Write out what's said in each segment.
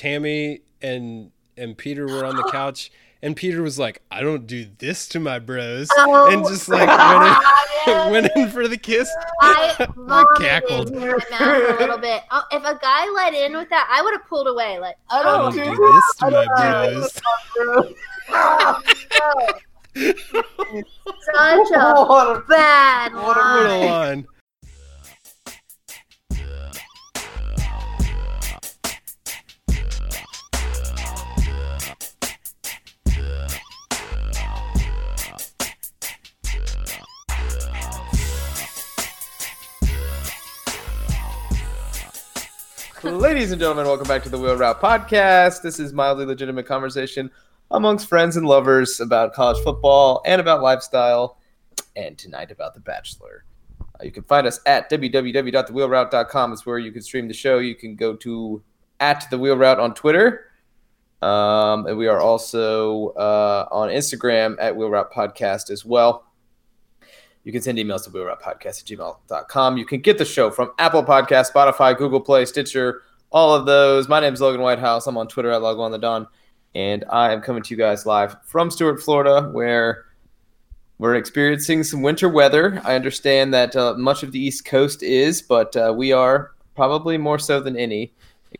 Tammy and and Peter were on the couch, and Peter was like, "I don't do this to my bros," Oh, and just like went in, went in for the kiss. I vomited cackled. in my mouth a little bit. Oh, if a guy let in with that, I would have pulled away. Like, I I don't don't oh, do this to my bros. such a What a- bad What a What a line. Ladies and gentlemen, welcome back to the Wheel Route Podcast. This is mildly legitimate conversation amongst friends and lovers about college football and about lifestyle, and tonight about The Bachelor. Uh, you can find us at www.thewheelroute.com. It's where you can stream the show. You can go to at the Wheel Route on Twitter. Um, and we are also uh, on Instagram at Wheel Route Podcast as well. You can send emails to wheelroutepodcast at gmail.com. You can get the show from Apple Podcast, Spotify, Google Play, Stitcher, all of those. My name is Logan Whitehouse. I'm on Twitter at Logo on the Dawn. And I am coming to you guys live from Stuart, Florida, where we're experiencing some winter weather. I understand that uh, much of the East Coast is, but uh, we are probably more so than any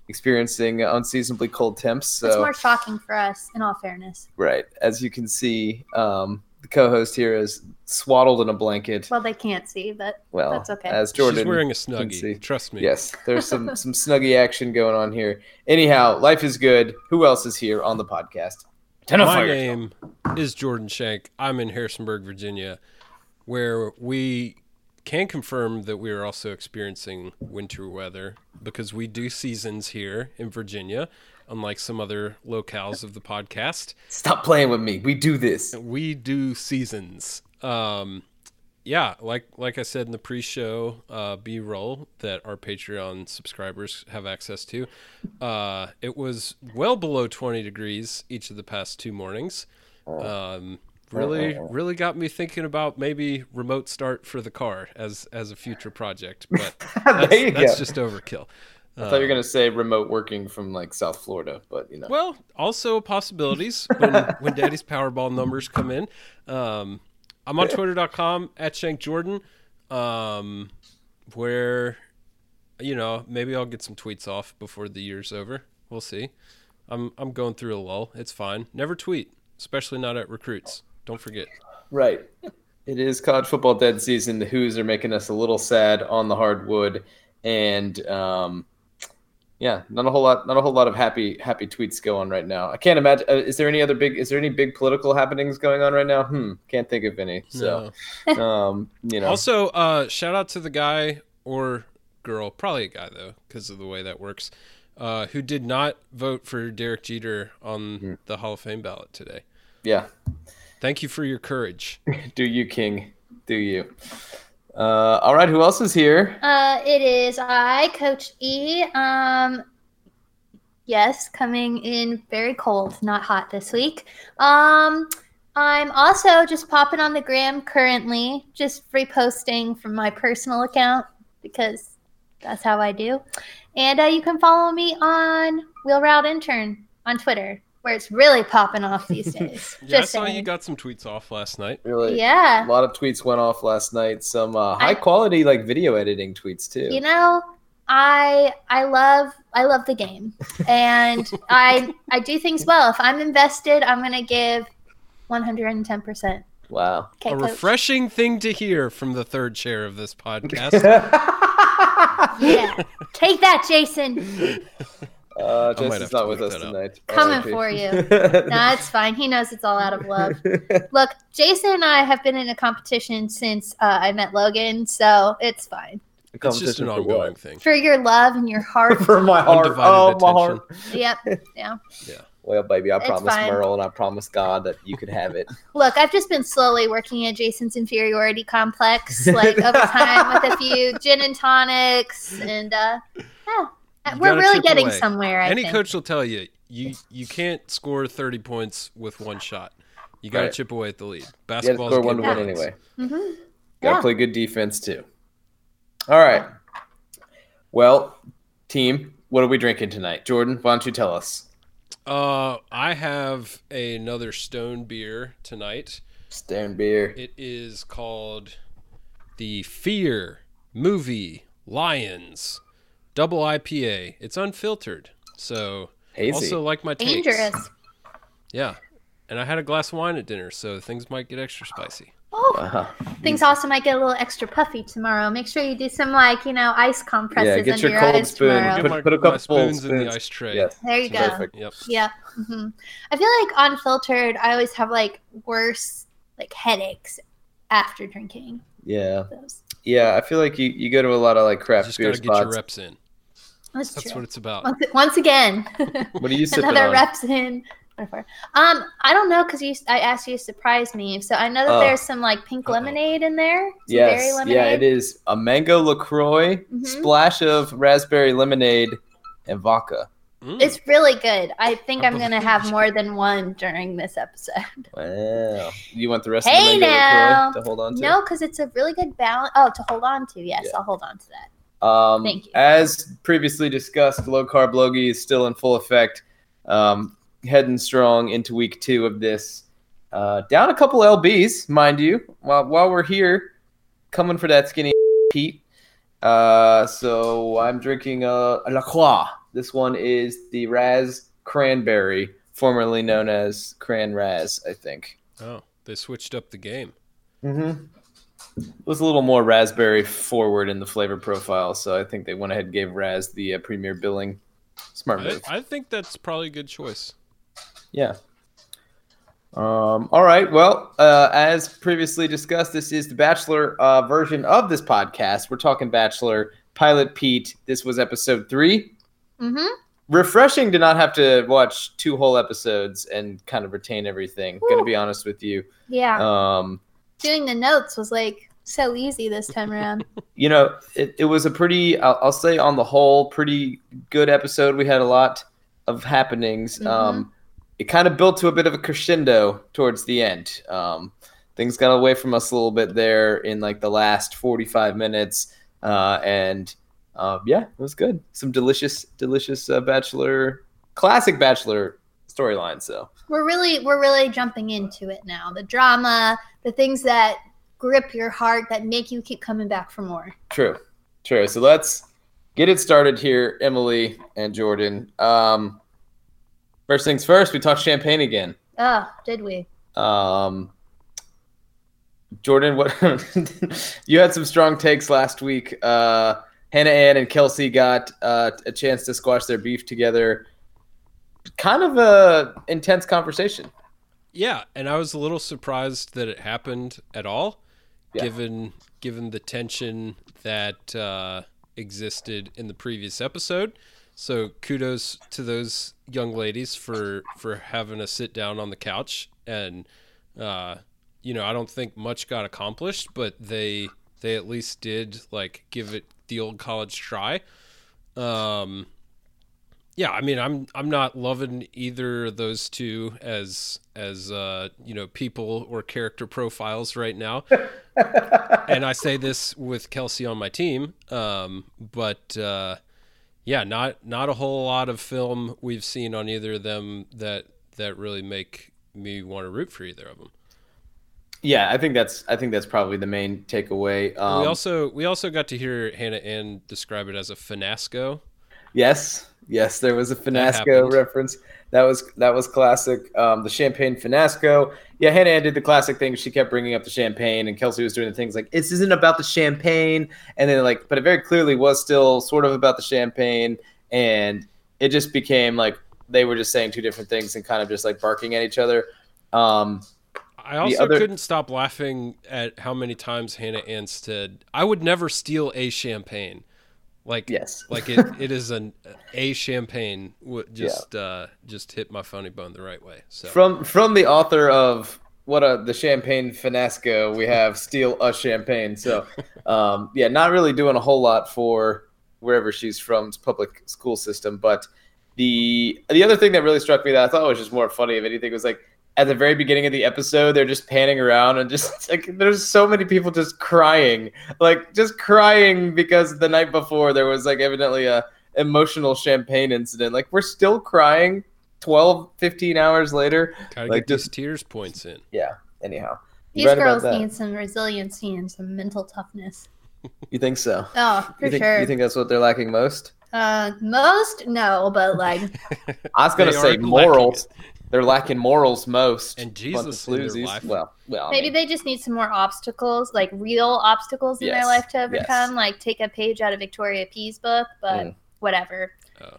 experiencing unseasonably cold temps. So. It's more shocking for us, in all fairness. Right. As you can see, um, the co-host here is swaddled in a blanket. Well, they can't see, but Well, that's okay. As Jordan, She's wearing a snuggie. Trust me. Yes, there's some some snuggy action going on here. Anyhow, life is good. Who else is here on the podcast? My name is Jordan Shank. I'm in Harrisonburg, Virginia, where we can confirm that we are also experiencing winter weather because we do seasons here in Virginia, unlike some other locales of the podcast. Stop playing with me. We do this. We do seasons. Um, yeah, like like I said in the pre-show uh, B-roll that our Patreon subscribers have access to, uh, it was well below 20 degrees each of the past two mornings. Um, really, really got me thinking about maybe remote start for the car as as a future project, but that's, that's just overkill. I thought you were gonna say remote working from like South Florida, but you know. Well, also possibilities when when Daddy's Powerball numbers come in. Um, I'm on Twitter.com at Shank Jordan, um, where you know maybe I'll get some tweets off before the year's over. We'll see. I'm I'm going through a lull. It's fine. Never tweet, especially not at recruits. Don't forget. Right. It is college football dead season. The Hoos are making us a little sad on the hardwood, and um, yeah, not a whole lot, not a whole lot of happy happy tweets going on right now. I can't imagine. Uh, is there any other big? Is there any big political happenings going on right now? Hmm. Can't think of any. So, um, you know. Also, uh, shout out to the guy or girl, probably a guy though, because of the way that works, uh, who did not vote for Derek Jeter on the Hall of Fame ballot today. yeah. Thank you for your courage. Do you, King? Do you? Uh, all right. Who else is here? Uh, it is I, Coach E. Um, yes, coming in very cold, not hot this week. Um, I'm also just popping on the gram currently, just reposting from my personal account because that's how I do. And uh, you can follow me on Wheel Route Intern on Twitter, where it's really popping off these days. Yeah, just I saw saying. you got some tweets off last night. Really? yeah. A lot of tweets went off last night. Some uh, I- high quality like video editing tweets too. you know i i love i love the game and i i do things well if i'm invested i'm gonna give 110% wow. okay a coach. refreshing thing to hear from the third chair of this podcast. yeah take that jason Uh, I might Jesse's have not with us tonight. Coming for you. no fine he knows it's all out of love look jason and i have been in a competition since uh, i met logan so it's fine it's just an ongoing what? thing. for your love and your heart For my heart. Undivided Oh, my heart. yep yeah Yeah. Well, baby, I It's promised fine. Merle and I promised God that you could have it. Look, I've just been slowly working at Jason's inferiority complex, like over time with a few gin and tonics, and uh, yeah, You we're really getting away. somewhere. I Any think. coach will tell you you you can't score 30 points with one shot. You got to Right. chip away at the lead. You got Basketball's score one to one win runs. anyway. Mhm. Got to Yeah. play good defense too. All right. Well, team, What are we drinking tonight, Jordan? Why don't you tell us? Uh, I have another Stone beer tonight. Stone beer. It is called the Fear Movie Lions Double IPA. It's unfiltered, so Hazy. also like my takes. Dangerous. Yeah, and I had a glass of wine at dinner, so things might get extra spicy. Oh, Wow. things also might get a little extra puffy tomorrow. Make sure you do some like you know ice compresses Yeah, get under your your, cold eyes spoon. tomorrow. Get Put- my, put a my couple spoons in the ice tray. Yes. There you go. Perfect. Yep. Yeah. hmm I feel like unfiltered, I always have like worse like headaches after drinking Yeah. those. Yeah. I feel like you, you go to a lot of like craft Just beer gotta get your reps in. That's, That's what it's about. once, once again, What are you sipping another on? reps in. Whatever. Um, I don't know because you. I asked you to surprise me, so I know that Oh. there's some like pink Uh-oh. lemonade in there. Some berry Yes. lemonade. Yeah, it is a mango LaCroix, Mhm. splash of raspberry lemonade, and vodka. Mm. It's really good. I think I'm gonna have more than one during this episode. Wow. You want the rest Hey of the now. To hold on to? No, because it's a really good balance. Oh, to hold on to. Yes, Yeah. I'll hold on to that. Um, Thank you. As previously discussed, low carb logie is still in full effect, um, heading strong into week two of this. Uh, down a couple lbs, mind you, while while we're here, coming for that skinny Pete. Uh, so I'm drinking a, a La Croix. This one is the Raz Cranberry, formerly known as Cran Raz, I think. Oh, they switched up the game. Mm-hmm. It was a little more raspberry forward in the flavor profile, so I think they went ahead and gave Raz the uh, premier billing. Smart I, move. I think that's probably a good choice. Yeah. Um, all right. Well, uh, as previously discussed, this is the Bachelor uh, version of this podcast. We're talking Bachelor Pilot Pete. This was episode three. Mm-hmm. Refreshing to not have to watch two whole episodes and kind of retain everything. Gonna be honest with you. Yeah. Um, Doing the notes was like so easy this time around. you know, it, it was a pretty, I'll, I'll say on the whole, pretty good episode. We had a lot of happenings. Mhm. Um, it kind of built to a bit of a crescendo towards the end. Um, things got away from us a little bit there in like the last 45 minutes. Uh, and um, yeah, it was good. Some delicious, delicious uh, Bachelor, classic Bachelor storyline. So we're really we're really jumping into it now. The drama, the things that grip your heart that make you keep coming back for more. True, true. So let's get it started here, Emily and Jordan. Um, first things first, we talked champagne again. Oh, did we? Um, Jordan, what you had some strong takes last week. Uh, Hannah Ann and Kelsey got uh, a chance to squash their beef together. Kind of a intense conversation. Yeah, and I was a little surprised that it happened at all, Yeah. given given the tension that uh, existed in the previous episode. So kudos to those young ladies for for having a sit down on the couch, and uh, you know I don't think much got accomplished, but they they at least did like give it the old college try. Um, yeah, I mean, I'm I'm not loving either of those two as as uh, you know people or character profiles right now, and I say this with Kelsey on my team. Um, but uh, yeah, not not a whole lot of film we've seen on either of them that that really make me want to root for either of them. Yeah, I think that's I think that's probably the main takeaway. Um, we also we also got to hear Hannah Ann describe it as a finasco. Yes, yes, there was a Finasco happened. reference. That was that was classic. Um, the champagne Finasco. Yeah, Hannah Ann did the classic thing. She kept bringing up the champagne, and Kelsey was doing the things like this isn't about the champagne, and then like, but it very clearly was still sort of about the champagne, and it just became like they were just saying two different things and kind of just like barking at each other. Um, I also other- couldn't stop laughing at how many times Hannah Ann said, "I would never steal a champagne." Like, yes, like it, it is an a champagne. Would just uh, just hit my funny bone the right way. So from from the author of what a the champagne finasco we have steal a champagne so um yeah not really doing a whole lot for wherever she's from it's public school system but the the other thing that really struck me that i thought was just more funny of anything was like at the very beginning of the episode they're just panning around and just like there's so many people just crying like just crying because the night before there was like evidently a emotional champagne incident. Like we're still crying 12, 15 hours later. Gotta Like, get just- tears points in. Yeah. Anyhow, These right girls need some resiliency and some mental toughness. you think so? Oh, for You think, sure. you think that's what they're lacking most? uh, most no, but like I was gonna say morals. They're lacking morals most. And Jesus in their floozies. life. Well, well. I maybe mean, they just need some more obstacles, like real obstacles in Yes, their life to yes. overcome. Like take a page out of Victoria P's book, but Mm. whatever. Oh.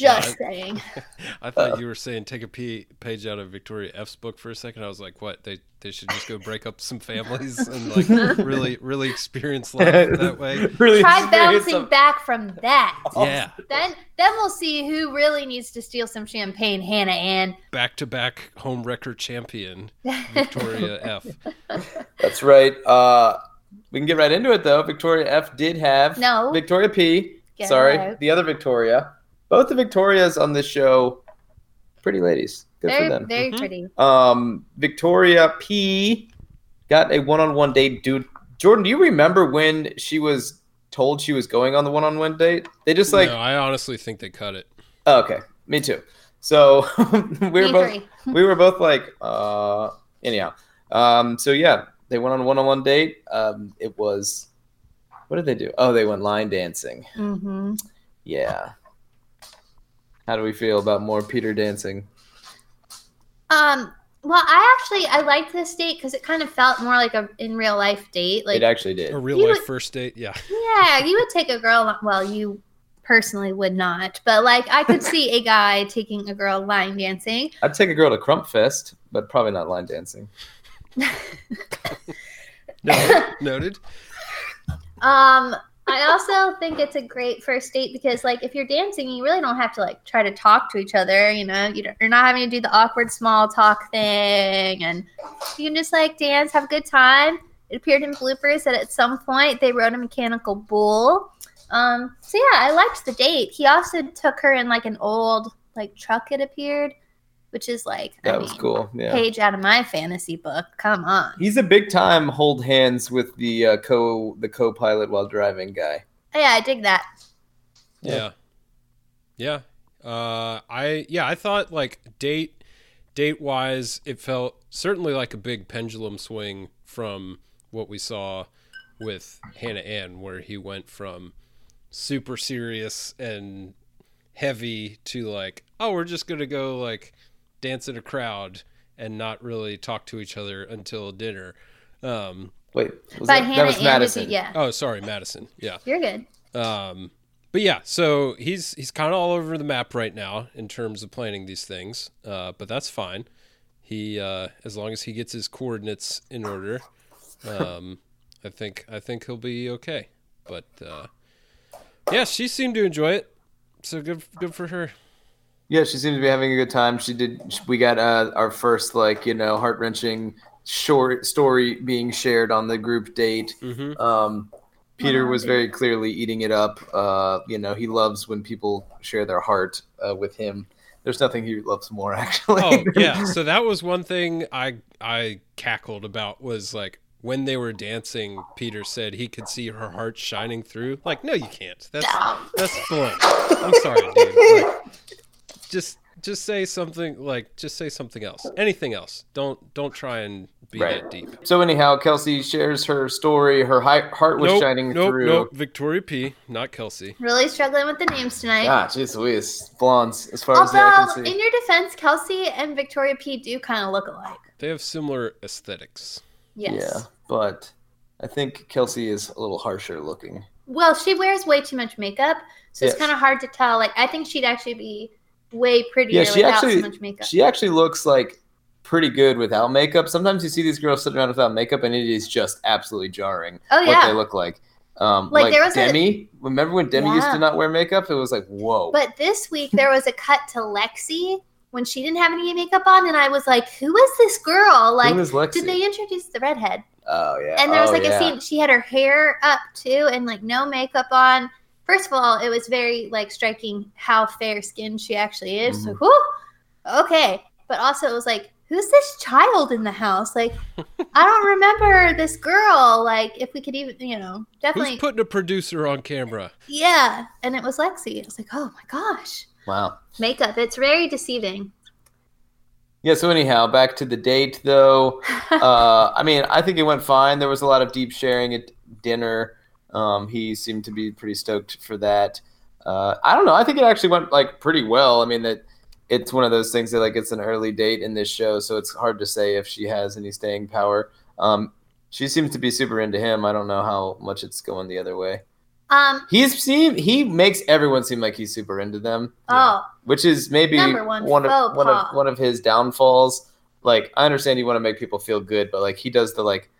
Just Yeah, saying. I thought you were saying take a p- page out of Victoria F's book for a second. I was like, what? They they should just go break up some families and like really really experience life that way. really Try bouncing some- back from that. Yeah, Then then we'll see who really needs to steal some champagne, Hannah Ann. back to back home wrecker champion Victoria F. That's right. Uh, we can get right into it though. Victoria F did have No. Victoria P. Get Sorry, out. the other Victoria. Both the Victorias on this show, pretty ladies. Good very for them. very Mhm. pretty. Um, Victoria P got a one-on-one date. Dude, Jordan, do you remember when she was told she was going on the one-on-one date? They just like, no, I honestly think they cut it. oh, okay, me too. So we were both we were both like, uh, anyhow. Um, so yeah, they went on a one-on-one date. Um, it was, what did they do? Oh, they went line dancing. Mm-hmm. Yeah. How do we feel about more Peter dancing? Um. Well, I actually I liked this date because it kind of felt more like a in real life date. Like it actually did. A real life would- first date. Yeah, Yeah, you would take a girl. Well, you personally would not, but like I could see a guy taking a girl line dancing. I'd take a girl to Crump Fest, but probably not line dancing. no, noted. Um, I also think it's a great first date because, like, if you're dancing, you really don't have to like try to talk to each other. You know, you you're not having to do the awkward small talk thing, and you can just like dance, have a good time. It appeared in bloopers that at some point they rode a mechanical bull. Um, so yeah, I liked the date. He also took her in like an old like truck. It appeared, which is like I That was mean, cool. Yeah. Page out of my fantasy book. Come on. He's a big time hold hands with the uh, co the co-pilot while driving guy. Oh, yeah, I dig that. Yeah. Yeah. Uh I yeah, I thought like date date wise it felt certainly like a big pendulum swing from what we saw with Hannah Ann where he went from super serious and heavy to like oh we're just going to go like dance in a crowd and not really talk to each other until dinner. Um Wait, was By that, Hannah that was Ann, Madison. Would yeah, oh sorry, Madison. Yeah. you're good. Um, but yeah, so he's he's kind of all over the map right now in terms of planning these things. Uh, but that's fine. He uh, as long as he gets his coordinates in order, um, I think I think he'll be okay. But uh, yeah, she seemed to enjoy it, so good good for her. Yeah, she seems to be having a good time. She did. We got uh, our first like you know heart wrenching short story being shared on the group date. Mm-hmm. Um, Peter was very clearly eating it up. Uh, you know, he loves when people share their heart uh, with him. There's nothing he loves more, actually. Oh yeah, so that was one thing I I cackled about was like when they were dancing. Peter said he could see her heart shining through. Like, no, you can't. That's That's blunt. I'm sorry, dude. Like, just just say something like just say something else. Anything else. Don't don't try and be Right. that deep. So anyhow, Kelsey shares her story. Her heart was nope, shining nope, through. Nope. Victoria P, not Kelsey. Really struggling with the names tonight. Ah, jeez Louise. Blondes, as far as the eye Although, can see. in your defense, Kelsey and Victoria P do kind of look alike. They have similar aesthetics. Yes. Yeah, but I think Kelsey is a little harsher looking. Well, she wears way too much makeup, so Yes. it's kind of hard to tell. Like, I think she'd actually be way prettier Yeah, she without actually- so much makeup. She actually looks like pretty good without makeup. Sometimes you see these girls sitting around without makeup, and it is just absolutely jarring oh yeah. what they look like. Um, Like, like, there was a- Demi. Remember when Demi used to not wear makeup? It was like whoa. But this week there was a cut to Lexi when she didn't have any makeup on, and I was like, "Who is this girl? Like, Who is Lexi? did they introduce the redhead?" Oh yeah. And there was Oh, like yeah. a scene. She had her hair up too, and like no makeup on. First of all, it was very like striking how fair skinned she actually is. So, Mhm. whew, okay. But also, it was like, who's this child in the house? Like, I don't remember this girl. Like, if we could even, you know, definitely, Who's putting a producer on camera? yeah. And it was Lexi. I was like, oh my gosh, Wow. makeup. It's very deceiving. Yeah. So anyhow, back to the date though. uh, I mean, I think it went fine. There was a lot of deep sharing at dinner. Um, he seemed to be pretty stoked for that. Uh, I don't know. I think it actually went like pretty well. I mean that it's one of those things that like it's an early date in this show, so it's hard to say if she has any staying power. Um, she seems to be super into him. I don't know how much it's going the other way. um, He's seem he makes everyone seem like he's super into them, oh, which is maybe one one of one of one of his downfalls. Like I understand you want to make people feel good, but like he does the like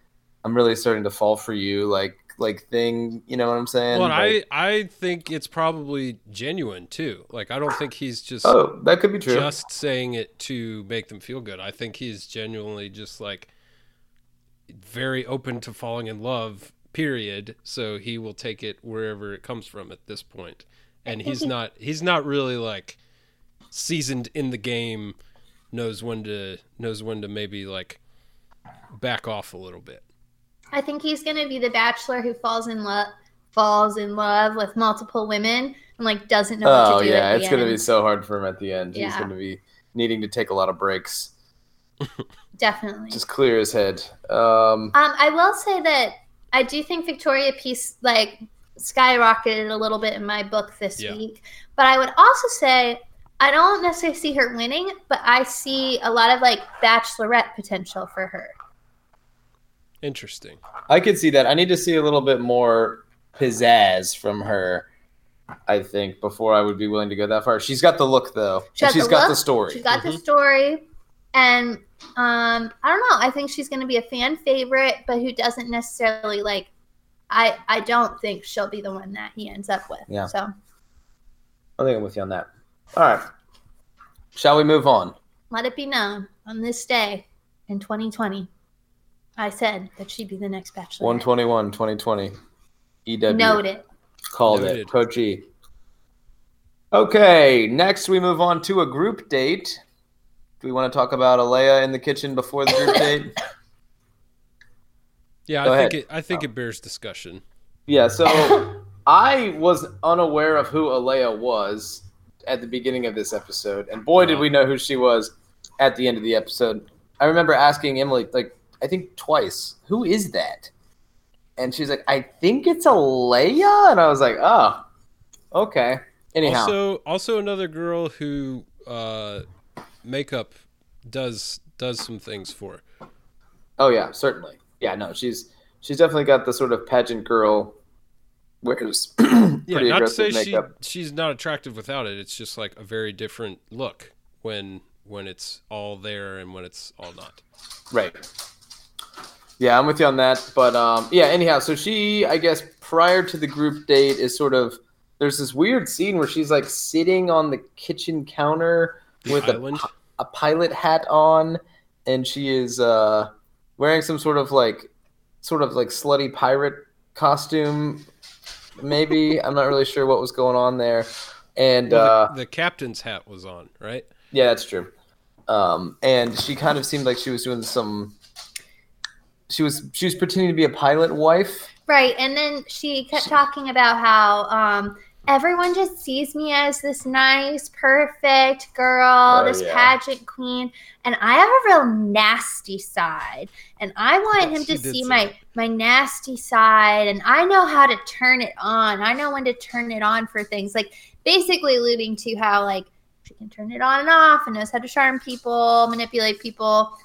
I'm really starting to fall for you like like thing. You know what I'm saying? Well, Like, I I think it's probably genuine too. Like I don't think he's just oh, that could be true. just saying it to make them feel good. I think he's genuinely just like very open to falling in love. Period. So he will take it wherever it comes from at this point. point, and he's not he's not really like seasoned in the game. Knows when to knows when to maybe like back off a little bit. I think he's gonna be the bachelor who falls in love falls in love with multiple women and like doesn't know what Oh to do. yeah, at it's gonna be so hard for him at the end. Yeah. He's gonna be needing to take a lot of breaks. definitely. Just clear his head. Um, Um, I will say that I do think Victoria P's like skyrocketed a little bit in my book this Yeah. week, but I would also say I don't necessarily see her winning, but I see a lot of like bachelorette potential for her. Interesting. I could see that. I need to see a little bit more pizzazz from her. I think before I would be willing to go that far. She's got the look though. She and got she's the got look, the story. She's got Mm-hmm. the story, and um, I don't know. I think she's going to be a fan favorite, but who doesn't necessarily like. I I don't think she'll be the one that he ends up with. Yeah. So I think I'm with you on that. All right. Shall we move on? let it be known on this day in 2020, I said that she'd be the next bachelor. 121, 2020. EW. Noted. Called Noted. it. Coach E. Okay, next we move on to a group date. Do we want to talk about Alayah in the kitchen before the group date? Yeah, Go I ahead. think it I think oh. it bears discussion. Yeah, so I was unaware of who Alayah was at the beginning of this episode, and boy, did uh-huh. we know who she was at the end of the episode. I remember asking Emily, like, I think twice, who is that? And she's like, I think it's Alayah, and I was like, oh, okay. Anyhow, Also, also another girl who uh, makeup does does some things for. oh yeah, certainly, yeah, no, she's she's definitely got the sort of pageant girl wears Yeah, pretty not to aggressive say she makeup. she's not attractive without it. It's just like a very different look when when it's all there and when it's all not. Right. Yeah, I'm with you on that. But um, yeah, anyhow, so she, I guess, prior to the group date, is sort of there's this weird scene where she's like sitting on the kitchen counter The with a, island. a pilot hat on, and she is uh, wearing some sort of like sort of like slutty pirate costume. Maybe I'm not really sure what was going on there. And Well, uh, the, the captain's hat was on, right? yeah, that's true. Um, and she kind of seemed like she was doing some. She was she was pretending to be a pilot wife. Right. And then she kept talking about how um, everyone just sees me as this nice, perfect girl, Oh, this yeah. pageant queen. And I have a real nasty side. And I want him to see my, that. my nasty side. And I know how to turn it on. I know when to turn it on for things. Like basically alluding to how, like, she can turn it on and off and knows how to charm people, manipulate people.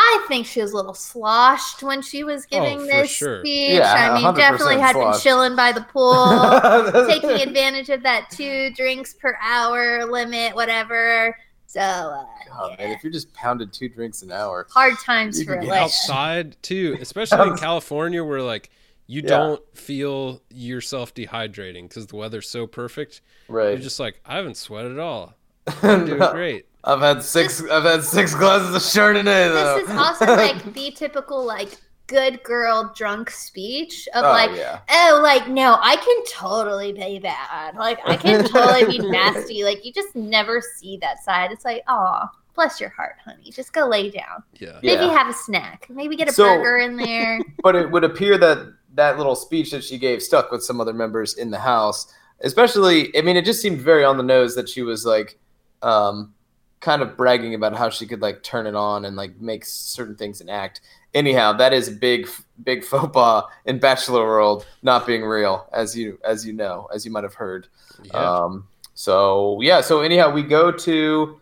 I think she was a little sloshed when she was giving Oh, this sure. speech. Yeah, I mean, definitely had been chilling by the pool, taking advantage of that two drinks per hour limit, whatever. So, uh, God, yeah. man, if you're just pounded two drinks an hour, hard times for could get Alayah. Outside too, especially in California where like you Yeah. don't feel yourself dehydrating because the weather's so perfect. right? You're just like, I haven't sweated at all. I'm doing great. I've had six. I've had six glasses of Chardonnay though. This is also like the typical like good girl drunk speech of oh like yeah, oh like no i can totally be bad like i can totally be nasty like you just never see that side it's like oh bless your heart, honey. Just go lay down. Yeah. Maybe Yeah. have a snack. Maybe get a So- burger in there. but it would appear that that little speech that she gave stuck with some other members in the house especially i mean it just seemed very on the nose that she was like um kind of bragging about how she could like turn it on and like make certain things and act. Anyhow that is a big big faux pas in bachelor world not being real as you as you know as you might have heard. Yeah. um, so yeah, so anyhow, we go to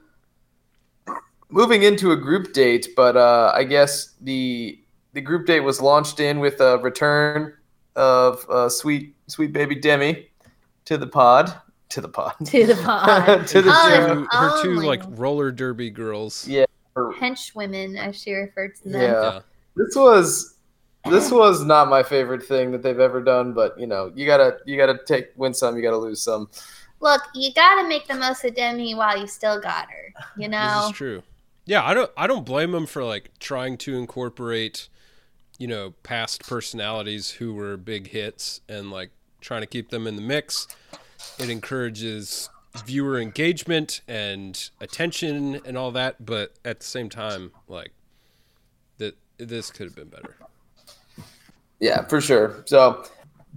moving into a group date, but uh, I guess the the group date was launched in with a return of uh, sweet sweet baby Demi to the pod to the pod to the pod. to the Oh, show. Her, her two like roller derby girls. Yeah. Her- Henchwomen, as she referred to them. Yeah. Yeah. This was this was not my favorite thing that they've ever done, but you know, you gotta you gotta take win some, you gotta lose some. Look, you got to make the most of Demi while you still got her. You know, This know, is true. Yeah, I don't I don't blame them for like trying to incorporate, you know, past personalities who were big hits and like trying to keep them in the mix. It encourages viewer engagement and attention and all that, but at the same time, like that this could have been better. Yeah, for sure. So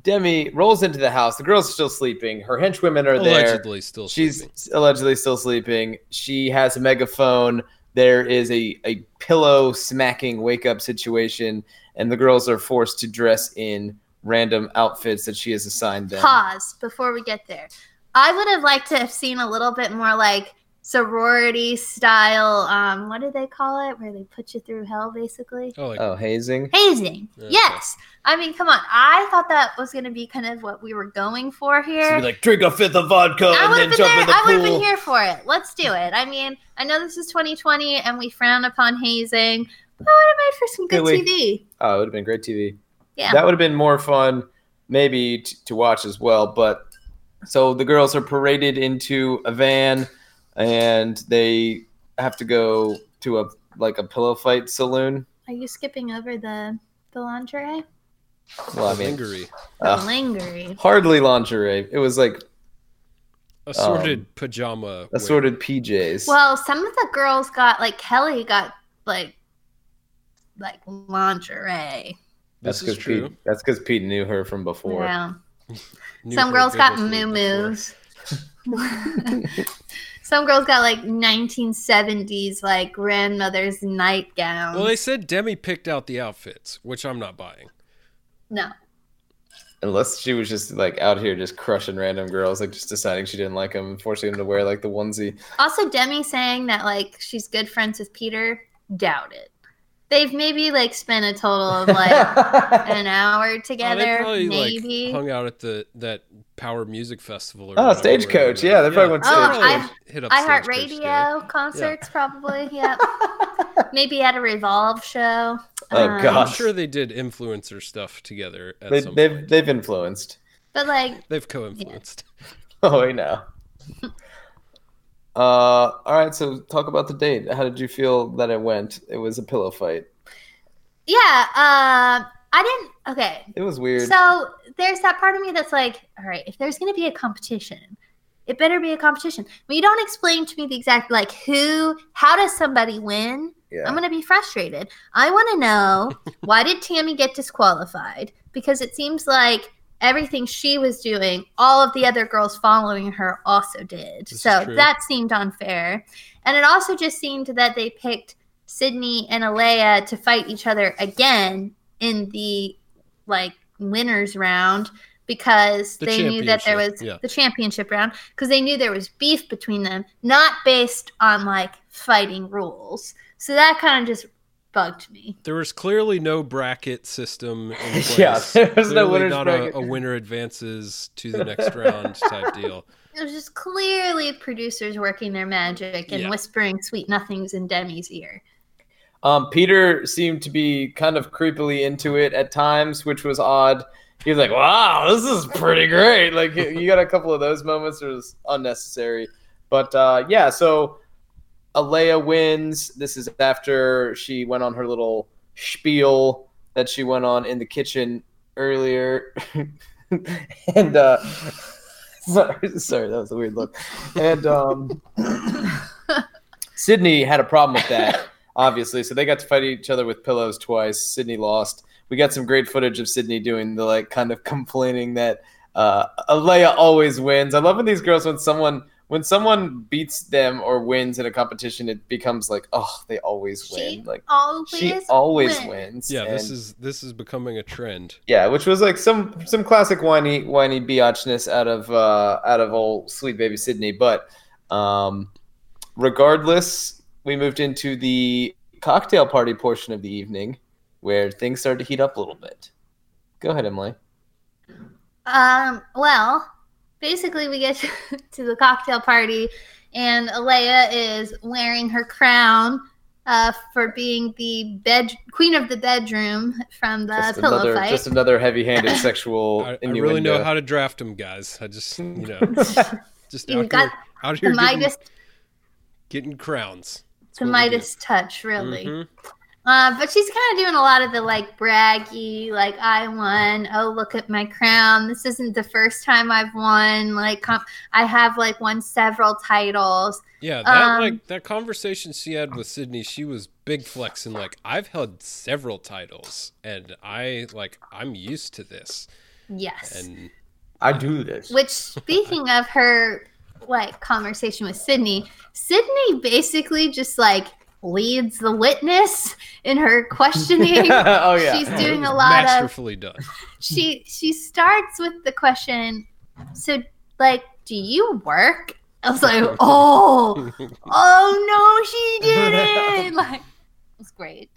Demi rolls into the house. The girls are still sleeping. Her henchwomen are there. Allegedly still She's sleeping. allegedly still sleeping. She has a megaphone. There is a, a pillow smacking wake up situation, and the girls are forced to dress in random outfits that she has assigned them. pause before we get there. I would have liked to have seen a little bit more like sorority style. Um, what do they call it? Where they put you through hell, basically. Oh, like Oh, hazing. Hazing. Yeah. Yes. I mean, come on. I thought that was going to be kind of what we were going for here. be like, drink a fifth of vodka I and then have been jump there. in the I would have been here for it. Let's do it. I mean, I know this is 2020 and we frown upon hazing, but I would have made for some good Really? TV. Oh, it would have been great TV. Yeah. That would have been more fun, maybe t- to watch as well. But so the girls are paraded into a van, and they have to go to a like a pillow fight saloon. Are you skipping over the the lingerie? Well, I mean, lingerie. Uh, lingerie. hardly lingerie. It was like Assorted um, pajama. wear. assorted PJs. Well, some of the girls got like Kelley got like like lingerie. That's This is because true. Pete. That's because Pete knew her from before. Yeah. Some girls got biblically moo moos. Some girls got like 1970s like grandmother's nightgowns. Well, they said Demi picked out the outfits, which I'm not buying. no. Unless she was just like out here just crushing random girls, like just deciding she didn't like them, and forcing them to wear like the onesie. Also, Demi saying that like she's good friends with Peter. Doubt it. They've maybe like spent a total of like an hour Oh, they together, probably maybe. like hung out at the that Power Music Festival. Or Oh, whatever, Stagecoach. where Yeah, they probably went Oh, I- hit up I Heart Stagecoach together. Radio concerts, probably. Yeah, maybe at a Revolve show. Oh, Um, God. I'm sure they did influencer stuff together at they, some they've point. they've influenced. But like, They've co-influenced. Oh, I now. Uh, all right. So, talk about the date. How did you feel that it went? It was a pillow fight. yeah, uh, I didn't. Okay, It was weird. So there's that part of me that's like, all right, if there's going to be a competition, it better be a competition. When you don't explain to me the exact, like, who, how does somebody win? yeah. I'm going to be frustrated. I want to know why did Tammy get disqualified? Because it seems like everything she was doing, all of the other girls following her also did. This so that seemed unfair. And it also just seemed that they picked Sydney and Alayah to fight each other again in the like winners round because The they knew that there was yeah. the championship round because they knew there was beef between them, not based on like fighting rules. So that kind of just bugged me. There was clearly no bracket system in place. Yeah, there was no Clearly winner's not bracket. A, a winner advances to the next round type deal. It was just clearly producers working their magic and Yeah. whispering sweet nothings in Demi's ear. Um, Peter seemed to be kind of creepily into it at times, which was odd. He was like, "Wow, this is pretty great!" Like you got a couple of those moments. It was unnecessary, but uh, yeah. So Alayah wins. This is after she went on her little spiel that she went on in the kitchen earlier, and uh, sorry, sorry, that was a weird look. And um, Sydney had a problem with that, obviously. So they got to fight each other with pillows twice. Sydney lost. We got some great footage of Sydney doing the like kind of complaining that uh, Alayah always wins. I love when these girls when someone when someone beats them or wins in a competition, it becomes like, oh, they always She win. Like always she always wins. wins. Yeah, this is this is becoming a trend. yeah, which was like some some classic whiny whiny biatchness out of uh, out of old sweet baby Sydney. But um, regardless, we moved into the cocktail party portion of the evening, where things started to heat up a little bit. Go ahead, Emily. Um, well, basically, we get to the cocktail party, and Alayah is wearing her crown uh, for being the bed queen of the bedroom from the Just pillow another fight. just another heavy-handed sexual I, I really know how to draft them, guys. I just you know just out got here, out the here getting, Midas, getting crowns. That's the what we do. Midas touch, really. Mhm. Uh, but she's kind of doing a lot of the like braggy, like I won. Oh, look at my crown. This isn't the first time I've won. Like com- I have like won several titles. Yeah, that Um, like that conversation she had with Sydney, she was big flexing like I've held several titles and I like I'm used to this. Yes. And I do this. Which, speaking of her like conversation with Sydney, Sydney basically just like leads the witness in her questioning. oh yeah. She's doing a lot of masterfully done. she she starts with the question so like do you work i was like oh oh no she didn't like it was great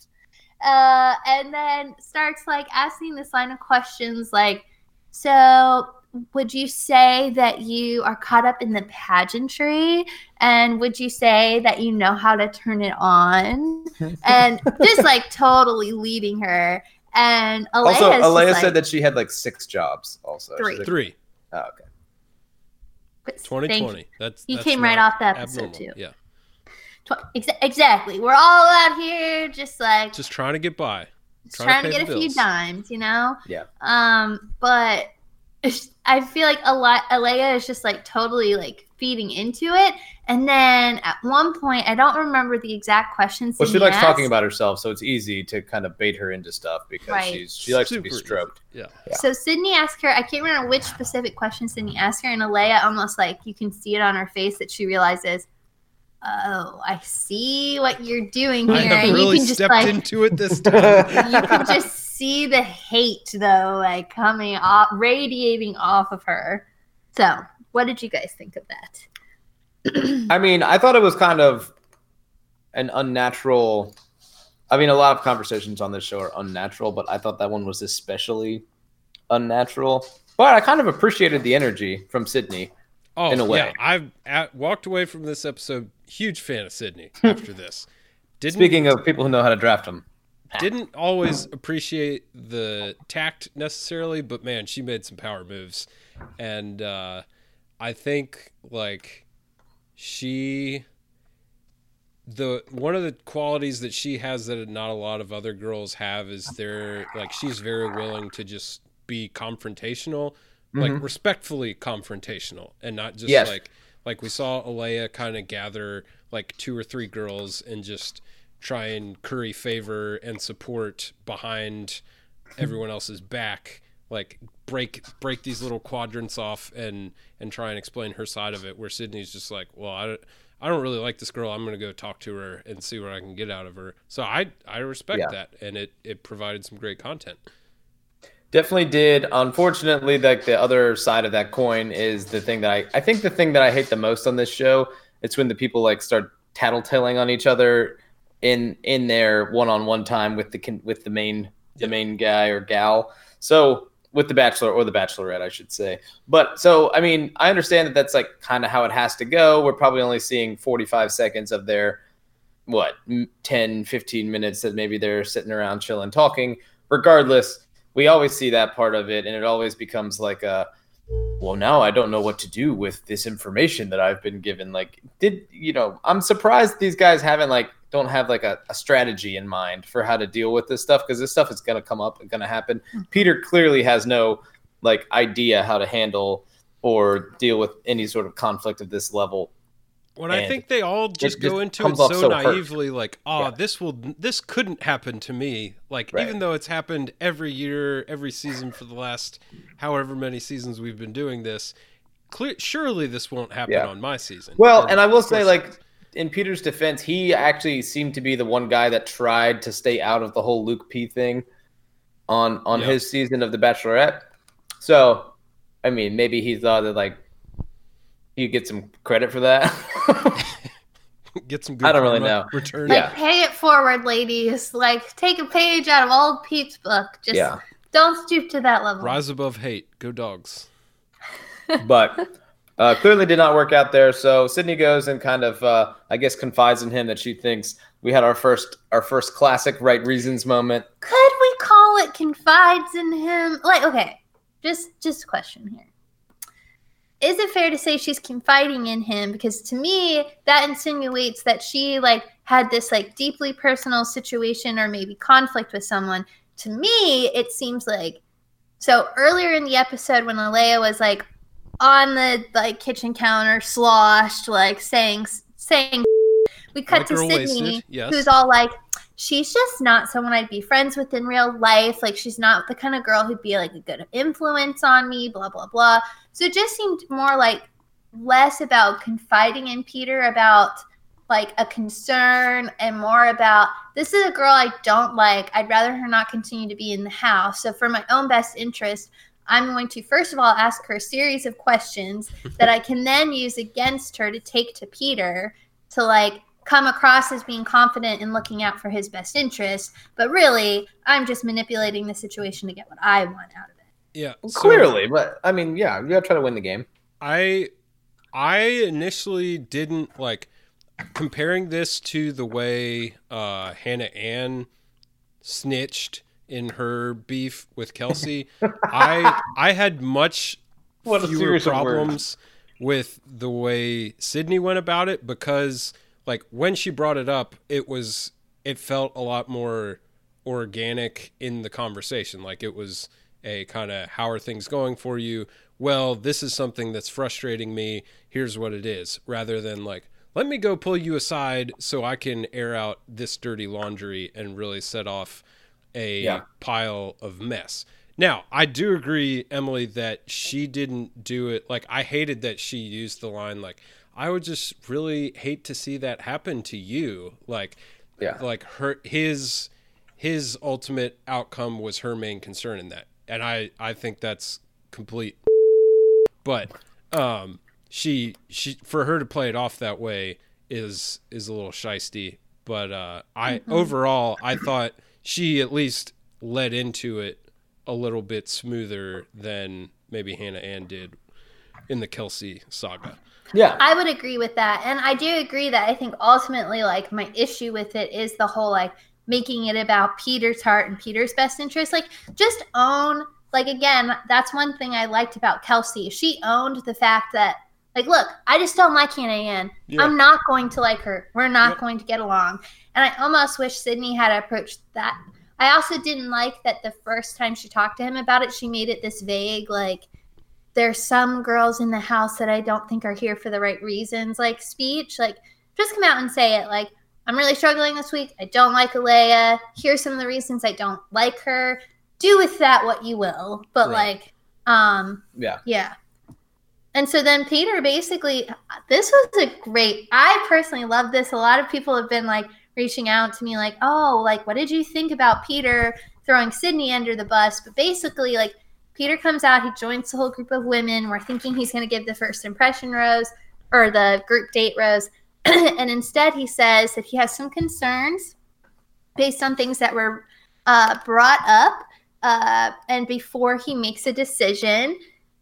uh and then starts like asking this line of questions like so would you say that you are caught up in the pageantry and would you say that you know how to turn it on and just like totally leading her and Alayah also, is just Alayah like, said that she had like six jobs. Also, Three. She's like- Three. Oh, okay. 2020. That's He that's came right off the episode, abnormal. too. Yeah. Tw- exa- exactly. We're all out here just like Just trying to get by. just trying to to, get the a few dimes, you know? Yeah. Um, but it's- I feel like a lot Alayah is just like totally like feeding into it. And then at one point, I don't remember the exact questions. Well, she Sydney likes talking about herself, so it's easy to kind of bait her into stuff because Right. she's she likes to be stroked. Yeah. Yeah. So Sydney asked her, I can't remember which specific question Sydney asked her, and Alayah almost like you can see it on her face that she realizes, oh, I see what you're doing here. I have and really you can just stepped like into it this time. you can just see the hate though, like coming off radiating off of her. So what did you guys think of that? I mean, I thought it was kind of an unnatural. I mean, a lot of conversations on this show are unnatural, but I thought that one was especially unnatural. But I kind of appreciated the energy from Sydney. Oh, in a way. yeah. I've at, walked away from this episode huge fan of Sydney after this. Didn't Speaking of people who know how to draft them, didn't always appreciate the tact necessarily, but man, she made some power moves, and uh, I think like she the one of the qualities that she has that not a lot of other girls have is they're like she's very willing to just be confrontational like Mhm. respectfully confrontational and not just Yes. like like we saw Alayah kind of gather like two or three girls and just try and curry favor and support behind everyone else's back like break break these little quadrants off and and try and explain her side of it where Sydney's just like well I don't I don't really like this girl I'm going to go talk to her and see what I can get out of her so I I respect Yeah. that and it it provided some great content Definitely did. Unfortunately, like the other side of that coin is the thing that I I think the thing that I hate the most on this show. It's when the people like start tattletaling on each other in in their one on one time with the with the main the main guy or gal. So with the bachelor or the bachelorette, I should say. But so I mean, I understand that that's like kind of how it has to go. We're probably only seeing 45 seconds of their what m- 10 15 minutes that maybe they're sitting around chilling talking regardless we always see that part of it and it always becomes like a well now i don't know what to do with this information that i've been given. Like did you know i'm surprised these guys haven't like don't have like a, a strategy in mind for how to deal with this stuff because this stuff is going to come up and going to happen hmm. peter clearly has no like idea how to handle or deal with any sort of conflict of this level When I think they all just go just into it so, so hurt. naively, like, "Oh, Yeah. this will, this couldn't happen to me." Like, Right. even though it's happened every year, every season for the last however many seasons we've been doing this, clear, surely this won't happen Yeah. on my season. Well, and I will say, like in Peter's defense, he actually seemed to be the one guy that tried to stay out of the whole Luke P thing on on Yeah. his season of The Bachelorette. So, I mean, maybe he thought that like he'd get some credit for that. get some good I don't really know. return. Like, Yeah. pay it forward, ladies. Like, take a page out of old Pete's book. Just yeah, don't stoop to that level. Rise above hate. Go dogs. but uh, clearly did not work out there. So Sydney goes and kind of, uh, I guess, confides in him that she thinks we had our first our first classic right reasons moment. Could we call it confides in him? Like, okay, just just a question here. Is it fair to say she's confiding in him? Because to me, that insinuates that she like had this like deeply personal situation or maybe conflict with someone. To me, it seems like so earlier in the episode when Alayah was like on the like kitchen counter, sloshed, like saying saying we cut Like to Sydney, yes. who's all like, she's just not someone I'd be friends with in real life. Like, she's not the kind of girl who'd be like a good influence on me, blah, blah, blah. So it just seemed more like less about confiding in Peter about like a concern and more about this is a girl I don't like. I'd rather her not continue to be in the house. So, for my own best interest, I'm going to first of all ask her a series of questions that I can then use against her to take to Peter to like come across as being confident and looking out for his best interest. But really, I'm just manipulating the situation to get what I want out Yeah. so- Clearly, but I mean, yeah, you gotta try to win the game. I I initially didn't like comparing this to the way uh Hannah Ann snitched in her beef with Kelsey. I I had much What fewer series of words. problems with the way Sydney went about it because like when she brought it up, it was it felt a lot more organic in the conversation. Like it was a kind of how are things going for you? Well, this is something that's frustrating me. Here's what it is, rather than like let me go pull you aside so I can air out this dirty laundry and really set off a Yeah. pile of mess. Now, I do agree, Emily, that she didn't do it. Like, I hated that she used the line, like, I would just really hate to see that happen to you. Like, Yeah. like her, his, his ultimate outcome was her main concern in that. And I, I think that's complete. But, um, she, she, for her to play it off that way is, is a little shisty. But, uh, I, overall, I thought she at least led into it a little bit smoother than maybe Hannah Ann did in the Kelsey saga. Yeah, I would agree with that. And I do agree that I think ultimately, like, my issue with it is the whole, like, making it about Peter's heart and Peter's best interest. Like, just own, like, again, that's one thing I liked about Kelsey. She owned the fact that, like, look, I just don't like Hannah Ann. Yeah. I'm not going to like her. We're not going to get along. And I almost wish Sydney had approached that. I also didn't like that the first time she talked to him about it, she made it this vague, like, there's some girls in the house that I don't think are here for the right reasons, like speech. Like, just come out and say it. Like, I'm really struggling this week. I don't like Alayah. Here's some of the reasons I don't like her. Do with that what you will. But Right. like, um, yeah. yeah. And so then Peter basically, this was a great, I personally love this. A lot of people have been like reaching out to me, like, oh, like, what did you think about Peter throwing Sydney under the bus? But basically, like, Peter comes out, he joins the whole group of women. We're thinking he's going to give the first impression rose or the group date rose. and instead, he says that he has some concerns based on things that were uh, brought up. Uh, and before he makes a decision,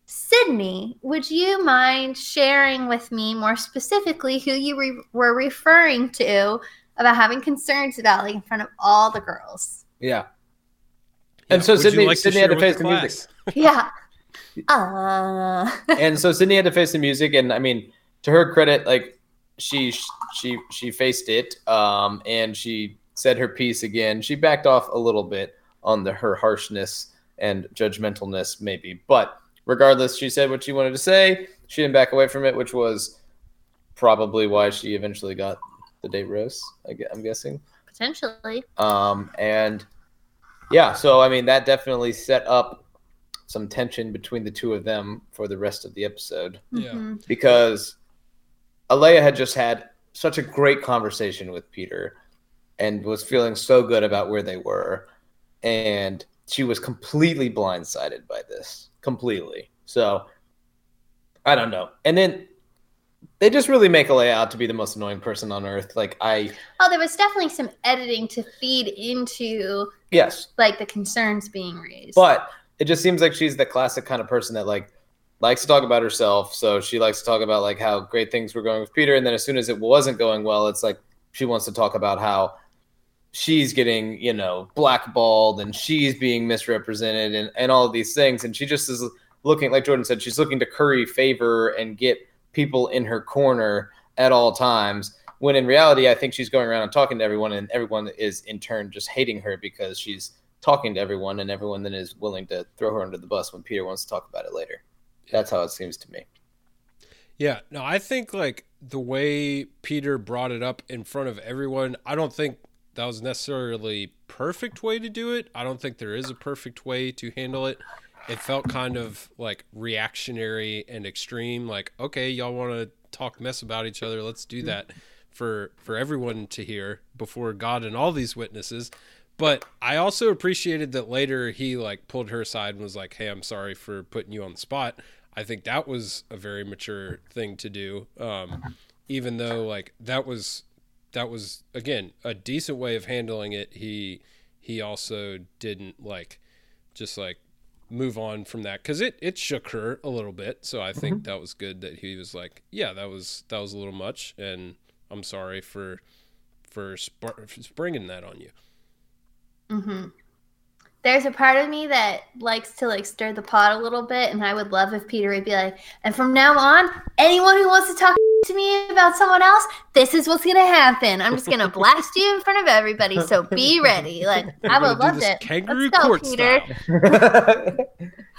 Sydney, would you mind sharing with me more specifically who you re- were referring to about having concerns about, like in front of all the girls? Yeah. And so Would Sydney- like Sydney share had to face the the music. Yeah. Uh, and so Sydney had to face the music, and I mean, to her credit, like she she she faced it, um, and she said her piece again. She backed off a little bit on the her harshness and judgmentalness, maybe, but regardless, she said what she wanted to say. She didn't back away from it, which was probably why she eventually got the date rose. I gue- I'm guessing. Potentially. Um, and yeah, so I mean that definitely set up some tension between the two of them for the rest of the episode Yeah. Mhm. because Alayah had just had such a great conversation with Peter and was feeling so good about where they were, and she was completely blindsided by this, completely. So I don't know, and then. They just really make Alayah out to be the most annoying person on earth. Like I, Oh, there was definitely some editing to feed into yes, like the concerns being raised. But it just seems like she's the classic kind of person that like likes to talk about herself. So she likes to talk about like how great things were going with Peter, and then as soon as it wasn't going well, it's like she wants to talk about how she's getting you know blackballed and she's being misrepresented and and all of these things, and she just is looking like Jordan said, she's looking to curry favor and get people in her corner at all times. When in reality, I think she's going around and talking to everyone, and everyone is in turn just hating her because she's talking to everyone, and everyone then is willing to throw her under the bus when Peter wants to talk about it later. That's how it seems to me. Yeah, no, I think like the way Peter brought it up in front of everyone, I don't think that was necessarily perfect way to do it. I don't think there is a perfect way to handle it. It felt kind of like reactionary and extreme like okay, y'all want to talk mess about each other, let's do that for for everyone to hear before God and all these witnesses. But I also appreciated that later he like pulled her aside and was like, "Hey, I'm sorry for putting you on the spot." I think that was a very mature thing to do. Um, even though like that was that was again a decent way of handling it. He he also didn't like just like move on from that because it it shook her a little bit. So I think that was good that he was like, yeah, that was that was a little much, and I'm sorry for for, spr- for springing that on you. hmm There's a part of me that likes to like stir the pot a little bit, and I would love if Peter would be like, and from now on, anyone who wants to talk to me about someone else, this is what's gonna happen. I'm just gonna blast you in front of everybody, so be ready. Like I would gonna love it. Kangaroo Let's go, court Peter. style.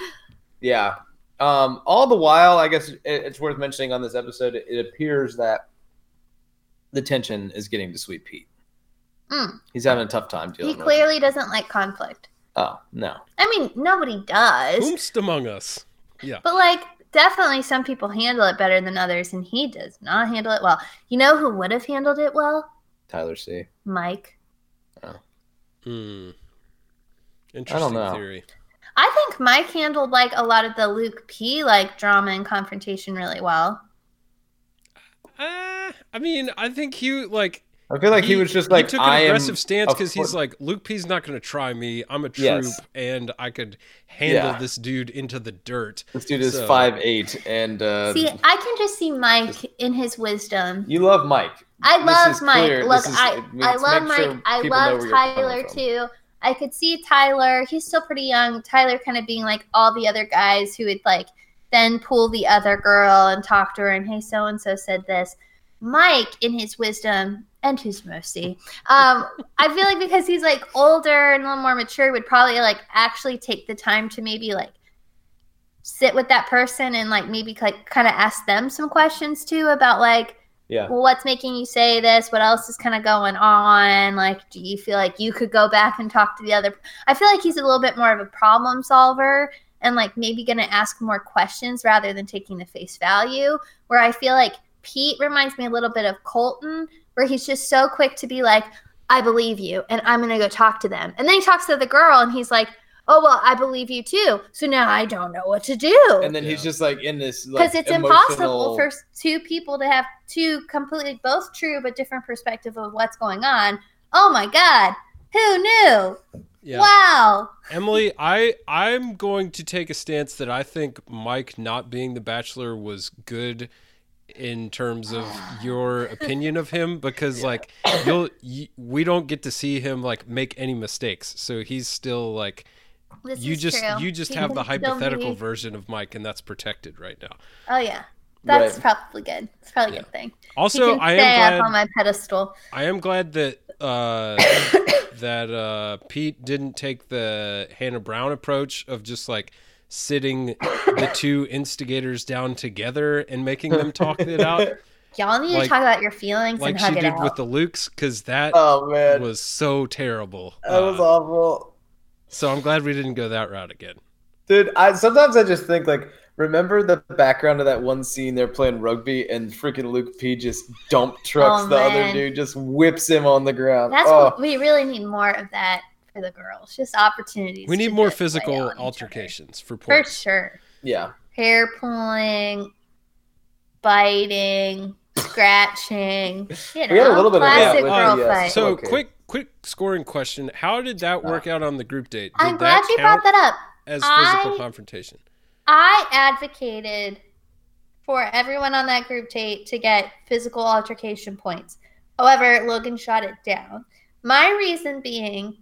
yeah. Um, all the while, I guess it, it's worth mentioning on this episode, it appears that the tension is getting to Sweet Pete. Mm. He's having a tough time He dealing with it. clearly doesn't like conflict. Oh, no. I mean, nobody does, Whomst among us? Yeah. but like definitely some people handle it better than others, and he does not handle it well. You know who would have handled it well? Tyler C. Mike. Oh. Hmm. Interesting know. theory. I think Mike handled like a lot of the Luke P like drama and confrontation really well. Uh, I mean, I think he like I feel like he, was just like, he took an I am aggressive stance because he's like Luke P's not going to try me. I'm a troop, Yes. and I could handle Yeah. this dude into the dirt. This dude is So- five eight, and uh, See, I can just see Mike in his wisdom. you love Mike. I love Mike. clear. Look, is- I I let's love Mike. sure I love where you're coming Tyler too. I could see Tyler. He's still pretty young. Tyler kind of being like all the other guys who would like then pull the other girl and talk to her and hey, so and so said this. Mike, in his wisdom and his mercy, um, I feel like because he's like older and a little more mature, would probably like actually take the time to maybe like sit with that person and like maybe like kind of ask them some questions too about like Yeah. well, what's making you say this? What else is kind of going on? Like, do you feel like you could go back and talk to the other? I feel like he's a little bit more of a problem solver and like maybe going to ask more questions rather than taking the face value. Where I feel like Pete reminds me a little bit of Colton, where he's just so quick to be like, I believe you and I'm going to go talk to them. And then he talks to the girl and he's like, oh, well, I believe you too. So now I don't know what to do And then he's just like in this because like, it's impossible for two people to have two completely both true but different perspective of what's going on. Oh my god, who knew? Yeah. Wow. Emily, I I'm going to take a stance that I think Mike not being the bachelor was good in terms of your opinion of him because like you'll y we don't get to see him like make any mistakes. So he's still like This you just true. you just He have the hypothetical be- version of Mike and that's protected right now. Oh yeah, that's Right. probably good. It's probably a Yeah. good thing. Also, I stay am up glad on my pedestal. I am glad that uh, that uh, Pete didn't take the Hannah Brown approach of just like sitting the two instigators down together and making them talk it out. Y'all need Like- to talk about your feelings like and she hug it did out. with the Lukes, because that Oh man, was so terrible. that was Uh, awful. so I'm glad we didn't go that route again. Dude, I sometimes I just think like, remember the background of that one scene they're playing rugby and freaking Luke P just dump trucks Oh, the other dude, just whips him on the ground. That's oh, what we really need more of that for the girls. Just opportunities. We need more physical on each other. altercations for For sure. yeah. Hair pulling, biting, scratching. You know, We had a little bit of that classic with girl the, uh, fight. So Okay. quick, quick scoring question: How did that work out on the group date? Did I'm glad that you count brought that up. as physical I- confrontation? I advocated for everyone on that group date to get physical altercation points. However, Logan shot it down. My reason being,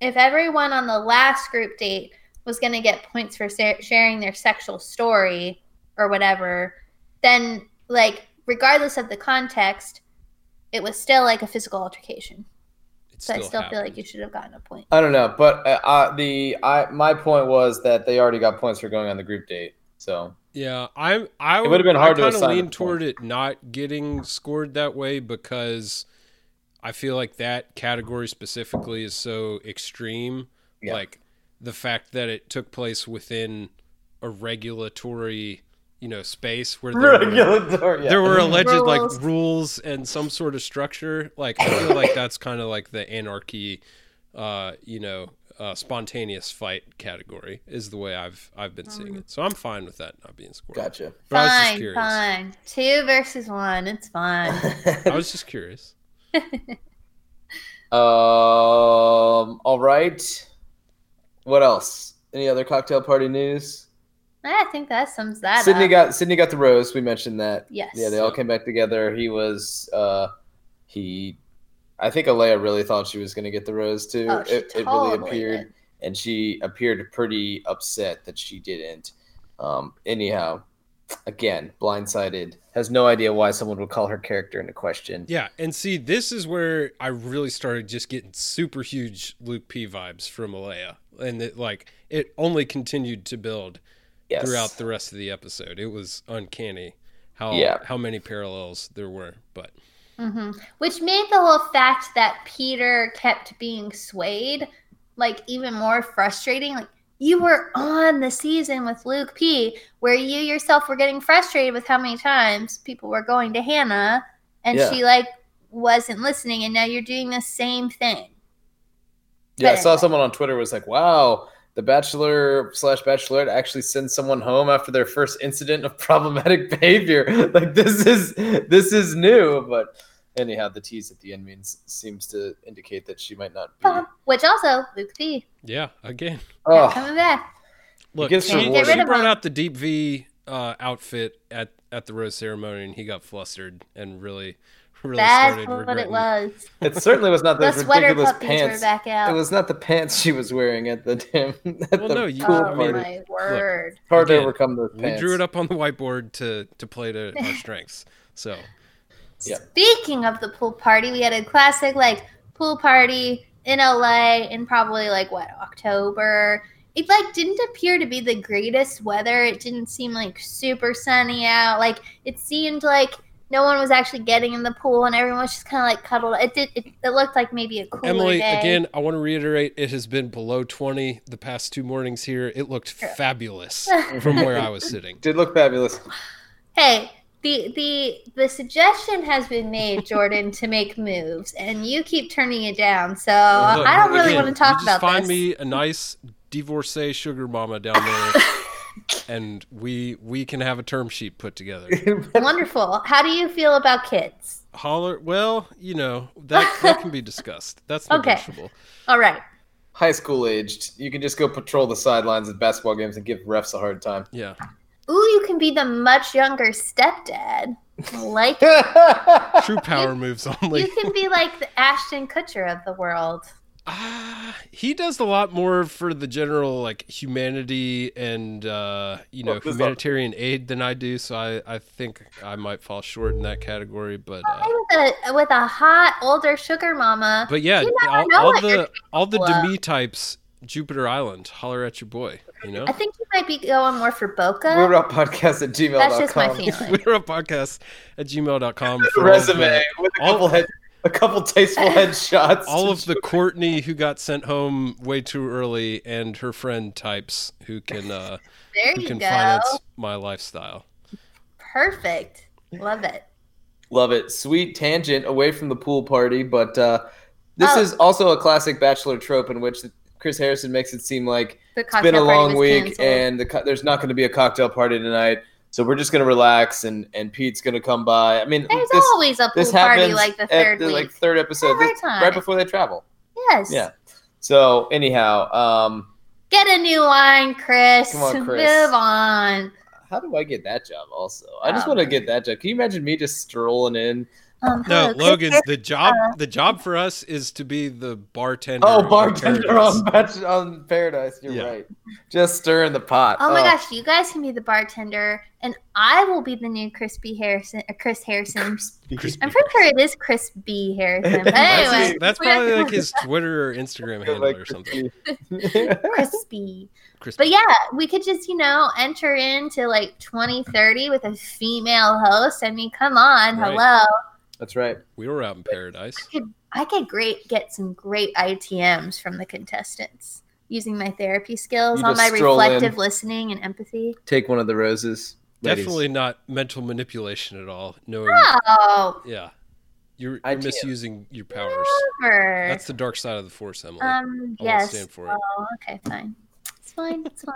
if everyone on the last group date was going to get points for sa- sharing their sexual story or whatever, then, like, regardless of the context, it was still like a physical altercation. It So I still feel like you should have gotten a point. I don't know, but uh, uh, the I my point was that they already got points for going on the group date. So Yeah, I'm. I would've been hard to I kind of assign lean the toward it not getting scored that way because I feel like that category specifically is so extreme. Yeah. Like the fact that it took place within a regulatory, you know, space where there were, yeah. there were alleged Rules. like rules and some sort of structure. Like I feel like that's kind of like the anarchy, uh, you know, uh, spontaneous fight category is the way I've I've been seeing it. So I'm fine with that not being scored. Gotcha. But I was just Fine, curious. fine. Two versus one. It's fine. I was just curious. um. All right. What else? Any other cocktail party news? I think that sums that Sydney up. got Sydney got the rose. We mentioned that. Yes. Yeah, they all came back together. He was. uh He. I think Alayah really thought she was going to get the rose too. Oh, it, it really appeared, did. and she appeared pretty upset that she didn't. Um. Anyhow, again, blindsided. Has no idea why someone would call her character into question. Yeah, and see, this is where I really started just getting super huge Luke P vibes from Alayah, and it like it only continued to build Yes. throughout the rest of the episode. It was uncanny how Yeah. how many parallels there were. But hmm Which made the whole fact that Peter kept being swayed like even more frustrating. Like you were on the season with Luke P, where you yourself were getting frustrated with how many times people were going to Hannah, and Yeah. she like wasn't listening, and now you're doing the same thing. Yeah, I saw anyway. someone on Twitter was like, "Wow, the Bachelor slash Bachelorette actually sends someone home after their first incident of problematic behavior. like this is this is new." But anyhow, the tease at the end means seems to indicate that she might not be. Which also Luke P yeah, again, Oh, coming back. look, gets she, she Get rid of brought out the deep V uh, outfit at at the rose ceremony, and he got flustered and really really That's started what regretting. it was. it certainly was not The those sweater ridiculous pants. back out. It was not the pants she was wearing at the damn at Well, the no, you- pool oh party. my word! Hard to again, overcome those We drew it up on the whiteboard to to play to our strengths. So Yeah. Speaking of the pool party, we had a classic like pool party in LA in probably like what October. It like didn't appear to be the greatest weather. It didn't seem like super sunny out. Like it seemed like no one was actually getting in the pool and everyone was just kind of like cuddled. It did. It, it looked like maybe a cooler Emily, day. again, I want to reiterate it has been below 20 the past two mornings here. It looked fabulous from where I was sitting. Did look fabulous. Hey, the the the suggestion has been made, Jordan, to make moves, and you keep turning it down. So Look, I don't really again, want to talk you just about find this. me a nice divorcee sugar mama down there and we we can have a term sheet put together. Wonderful. How do you feel about kids? Holler, well, you know, that that can be discussed. That's Okay. All right. High school aged. You can just go patrol the sidelines at basketball games and give refs a hard time. Yeah. Ooh, you can be the much younger stepdad. Like True power moves only. you can be like the Ashton Kutcher of the world. Ah, he does a lot more for the general like humanity and uh, you know Well, this- humanitarian aid than I do. So I, I think I might fall short in that category. But uh, With a with a hot older sugar mama. but yeah, all, all the all the. Demi types Jupiter Island. Holler at your boy. You know. I think you might be going more for Boca. We're up podcast at gmail.com. That's just my feeling. We're a podcast at gmail.com. for resume the- with a all- couple head, a couple tasteful headshots. all of the Courtney who got sent home way too early and her friend types who can uh, there who you can go. finance my lifestyle. Perfect. Love it. Love it. Sweet tangent away from the pool party, but uh, this Oh. is also a classic Bachelor trope in which Chris Harrison makes it seem like it's been a long week canceled. and the, co- there's not going to be a cocktail party tonight. So we're just going to relax and, and Pete's going to come by. I mean, There's this, always a pool party like the third the like third episode, this- time. right before they travel. yes. Yeah. So anyhow, um, Get a new line, Chris. Come on, Chris. Move on. how do I get that job? Also, I just Oh, want to get that job. Can you imagine me just strolling in? Um, No, Logan, the job uh, the job for us is to be the bartender. Oh, bartender on, Bach- on Paradise. You're Yeah. right. Just stirring the pot. Oh my gosh, you guys can be the bartender, and I will be the new Crispy Harrison. Uh, Chris Harrison. Crispy I'm pretty sure it is Chris B. Harrison. But That's, anyway, his- that's probably like his Twitter or Instagram handle Like or something. crispy. Crispy. But yeah, we could just, you know, enter into like 2030 with a female host. I mean, come on, Right. hello. That's right. We were out in paradise. I could great get some great ITMs from the contestants using my therapy skills You on my reflective in. listening and empathy. Take one of the roses. ladies. Definitely not mental manipulation at all. No. Oh, yeah, you're, you're ITM. misusing your powers. never. That's the dark side of the force, Emily. um, I won't yes. stand for it. Oh, okay, fine. It's fine. It's fine.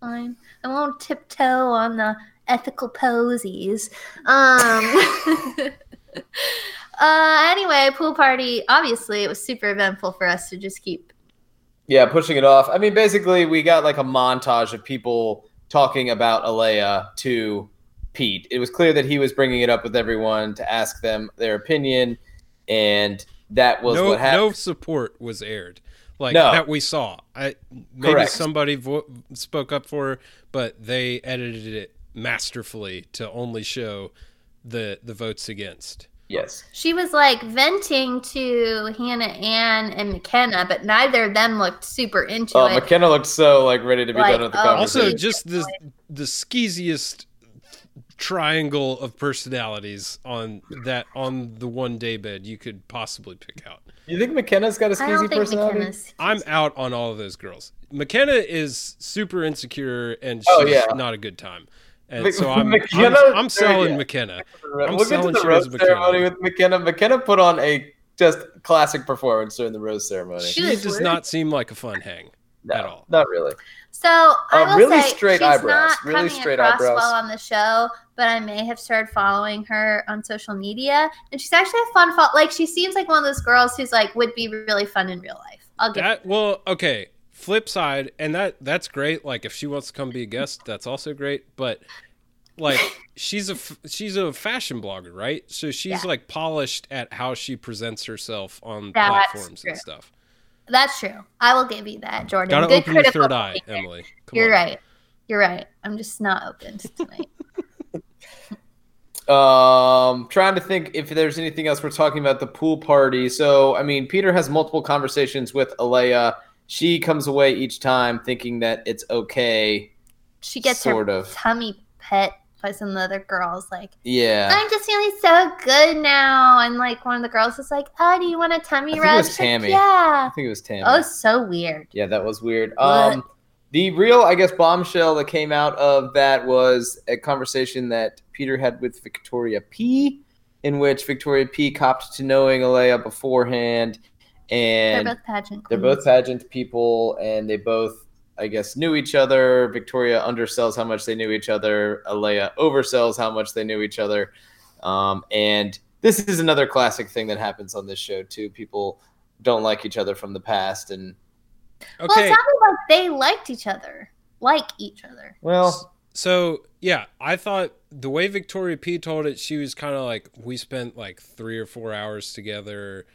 Fine. I won't tiptoe on the ethical posies. Um. uh. Anyway, pool party. Obviously, it was super eventful for us to just keep. Yeah, pushing it off. I mean, basically, we got like a montage of people talking about Alayah to Pete. It was clear that he was bringing it up with everyone to ask them their opinion, and that was no, what happened. no support was aired, like No. that we saw. I maybe Correct. somebody vo- spoke up for her, but they edited it masterfully to only show the the votes against. Yes. She was like venting to Hannah Ann and Mykenna, but neither of them looked super into Oh, it. Mykenna looked so like ready to be Like, done with the oh. conversation. Also, just the the skeeziest triangle of personalities on that on the one day bed you could possibly pick out. you think Mykenna's got a I don't skeezy think personality? Mykenna's. I'm out on all of those girls. Mykenna is super insecure and oh, she's Oh, yeah. not a good time. And Mc- so I'm, I'm, Mykenna- I'm selling yeah. Mykenna. we'll get to selling the rose of Mykenna. ceremony with Mykenna. Mykenna put on a just classic performance during the rose ceremony. She She does weird. not seem like a fun hang. No, at all. Not really. So I Uh, will really say straight she's eyebrows, not really coming straight across eyebrows. well on the show, but I may have started following her on social media, and she's actually a fun. Fo- like she seems like one of those girls who's like would be really fun in real life. I'll give. That well, okay. Flip side, and that that's great. Like if she wants to come be a guest, that's also great. But like she's a she's a fashion blogger, right? So she's Yeah. like polished at how she presents herself on That's platforms true. and stuff. That's true. I will give you that, Jordan. Gotta Good open your third eye, thinking. Emily. Come You're on. right. You're right. I'm just not open tonight. Um, trying to think if there's anything else we're talking about the pool party. So, I mean, Peter has multiple conversations with Alayah. She comes away each time thinking that it's okay. She gets Sort her of. tummy pet by some other girls. Like Yeah. I'm just feeling so good now, and like one of the girls is like, "Oh, do you want a tummy think it rub?" was She's like, Tammy. yeah. I think it was Tammy. Oh, so weird. Yeah, that was weird. What? Um, the real, I guess, bombshell that came out of that was a conversation that Peter had with Victoria P, in which Victoria P copped to knowing Alayah beforehand, and They're both pageant. they're queens. both pageant people, and they both, I guess, knew each other. Victoria undersells how much they knew each other. Alayah oversells how much they knew each other. Um, and this is another classic thing that happens on this show too. People don't like each other from the past, and Well, Okay. it sounded like they liked each other, like each other. well, So yeah, I thought the way Victoria P told it, she was kind of like, we spent like three or four hours together.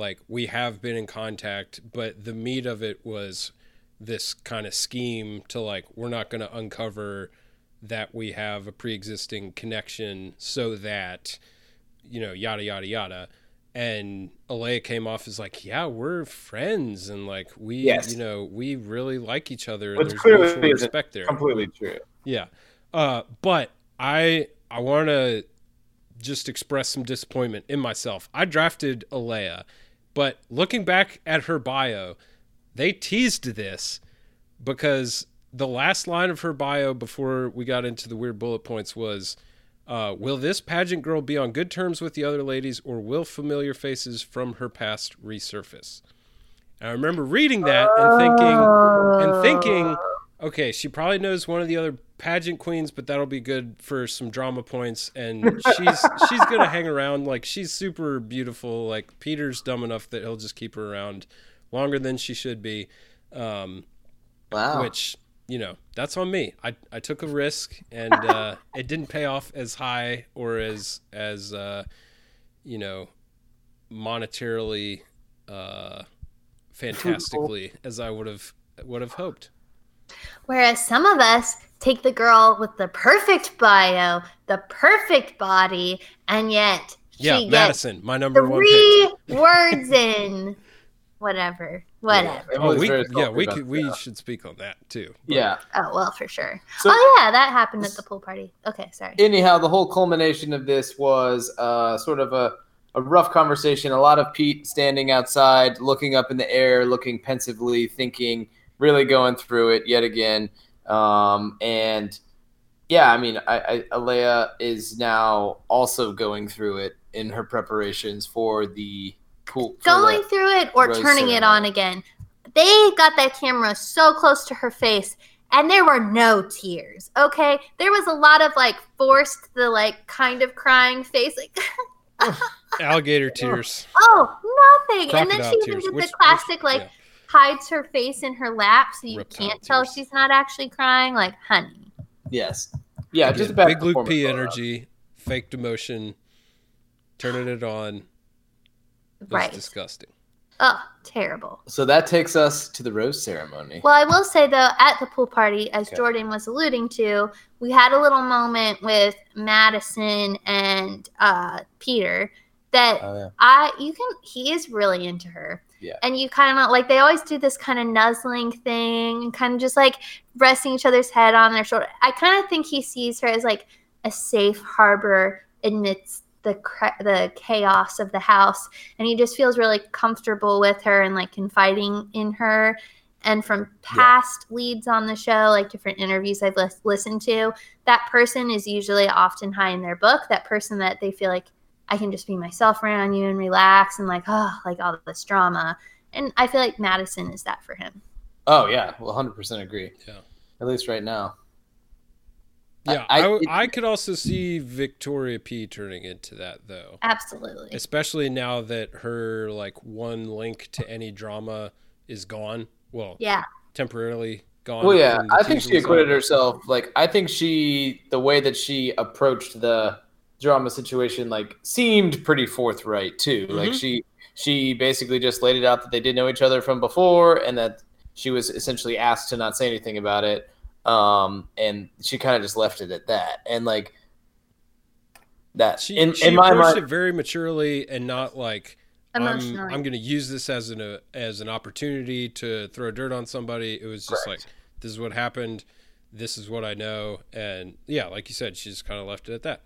Like we have been in contact, but the meat of it was this kind of scheme to like, we're not going to uncover that we have a pre-existing connection so that, you know, yada yada yada. and Alayah came off as like, yeah, we're friends, and like we, Yes. you know, we really like each other. Which there's clearly respect there. Completely true. Yeah. Uh, but I I want to just express some disappointment in myself. I drafted Alayah, but looking back at her bio, they teased this because the last line of her bio before we got into the weird bullet points was uh, will this pageant girl be on good terms with the other ladies or will familiar faces from her past resurface? And I remember reading that and thinking and thinking, okay, she probably knows one of the other pageant queens, but that'll be good for some drama points. And she's she's gonna hang around. Like she's super beautiful. Like Peter's dumb enough that he'll just keep her around longer than she should be. Um, Wow. which you know that's on me. I I took a risk and uh, it didn't pay off as high or as as uh, you know monetarily uh, fantastically as I would have would have hoped. Whereas some of us take the girl with the perfect bio, the perfect body, and yet Yeah, she gets Madison, my number one three words in whatever, whatever. Yeah. Oh, we, yeah, we could, we that. should speak on that too. But- Yeah. Oh well, for sure. So- oh yeah, that happened at the pool party. Okay, sorry. anyhow, the whole culmination of this was uh, sort of a, a rough conversation. A lot of Pete standing outside, looking up in the air, looking pensively, thinking, really going through it yet again. Um, and yeah, I mean, I, I, Alayah is now also going through it in her preparations for the pool. for Going the- through it or rose turning it on again. They got that camera so close to her face and there were no tears. Okay? There was a lot of like forced the like kind of crying face like Alligator tears, oh, nothing. and then she even tears. did which- the classic which- like yeah. Hides her face in her lap so you Reptile can't tell tears. she's not actually crying like honey. yes. Yeah, Again, just a bad big Luke P all around. energy, faked emotion, turning it on. It Right. disgusting. Oh, terrible. So that takes us to the rose ceremony. Well, I will say though, at the pool party, as Okay. Jordan was alluding to, we had a little moment with Madison and uh, Peter that Oh, yeah. I you can he is really into her. Yeah. And you kind of like they always do this kind of nuzzling thing and kind of just like resting each other's head on their shoulder. I kind of think he sees her as like a safe harbor amidst the the chaos of the house and he just feels really comfortable with her and like confiding in her and from past leads on the show like different interviews i've lis- listened to that person is usually often high in their book that person that they feel like i can just be myself around you and relax and like oh like all this drama and i feel like madison is that for him Oh yeah, well, hundred percent agree. Yeah. At least right now. Yeah, I- I, w- it- I could also see Victoria P turning into that though, absolutely especially now that her like one link to any drama is gone. Well, yeah temporarily gone. Well, yeah, I think she acquitted result. herself. Like, I think she, the way that she approached the drama situation, like, seemed pretty forthright too. Like, Mhm. she, she basically just laid it out that they did know each other from before, and that she was essentially asked to not say anything about it. Um, and she kind of just left it at that. And like that, She, in, she in my approached mind, it very maturely and not like I'm, emotionally I'm going to use this as an uh, as an opportunity to throw dirt on somebody. It was just Correct. like this is what happened. This is what I know, and yeah, like you said, she just kind of left it at that.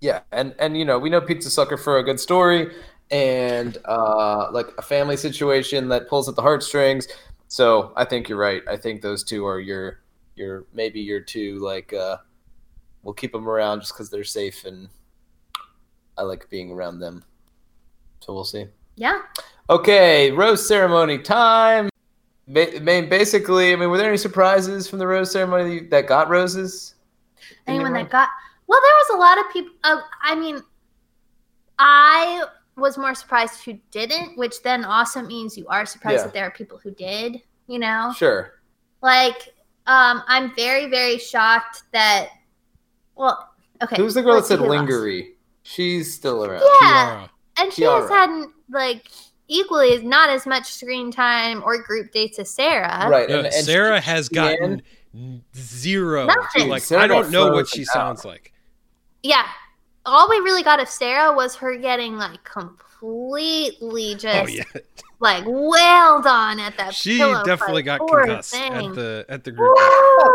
Yeah, and and you know we know Pete's a sucker for a good story and uh, like a family situation that pulls at the heartstrings. So I think you're right. I think those two are your your maybe your two like uh, we'll keep them around just because they're safe and I like being around them. So we'll see. yeah Okay, rose ceremony time. Ba- I mean, basically, I mean, were there any surprises from the rose ceremony that got roses? Anyone? that got well there was a lot of people uh, i mean i was more surprised who didn't which then also means you are surprised Yeah. that there are people who did you know Sure. like um i'm very very shocked that well okay Who's the girl that let's see said who lost. She's still around. yeah Kiarra. and she has had like equally as not as much screen time or group dates as sarah Right. No, and, and Sarah she- has gotten end- zero. Nothing. Like Sarah I don't know what frozen she out. sounds like. Yeah all we really got of sarah was her getting like completely oh, just Oh yeah, like wailed on at that. she pillow definitely got Poor concussed thing. at the at the group.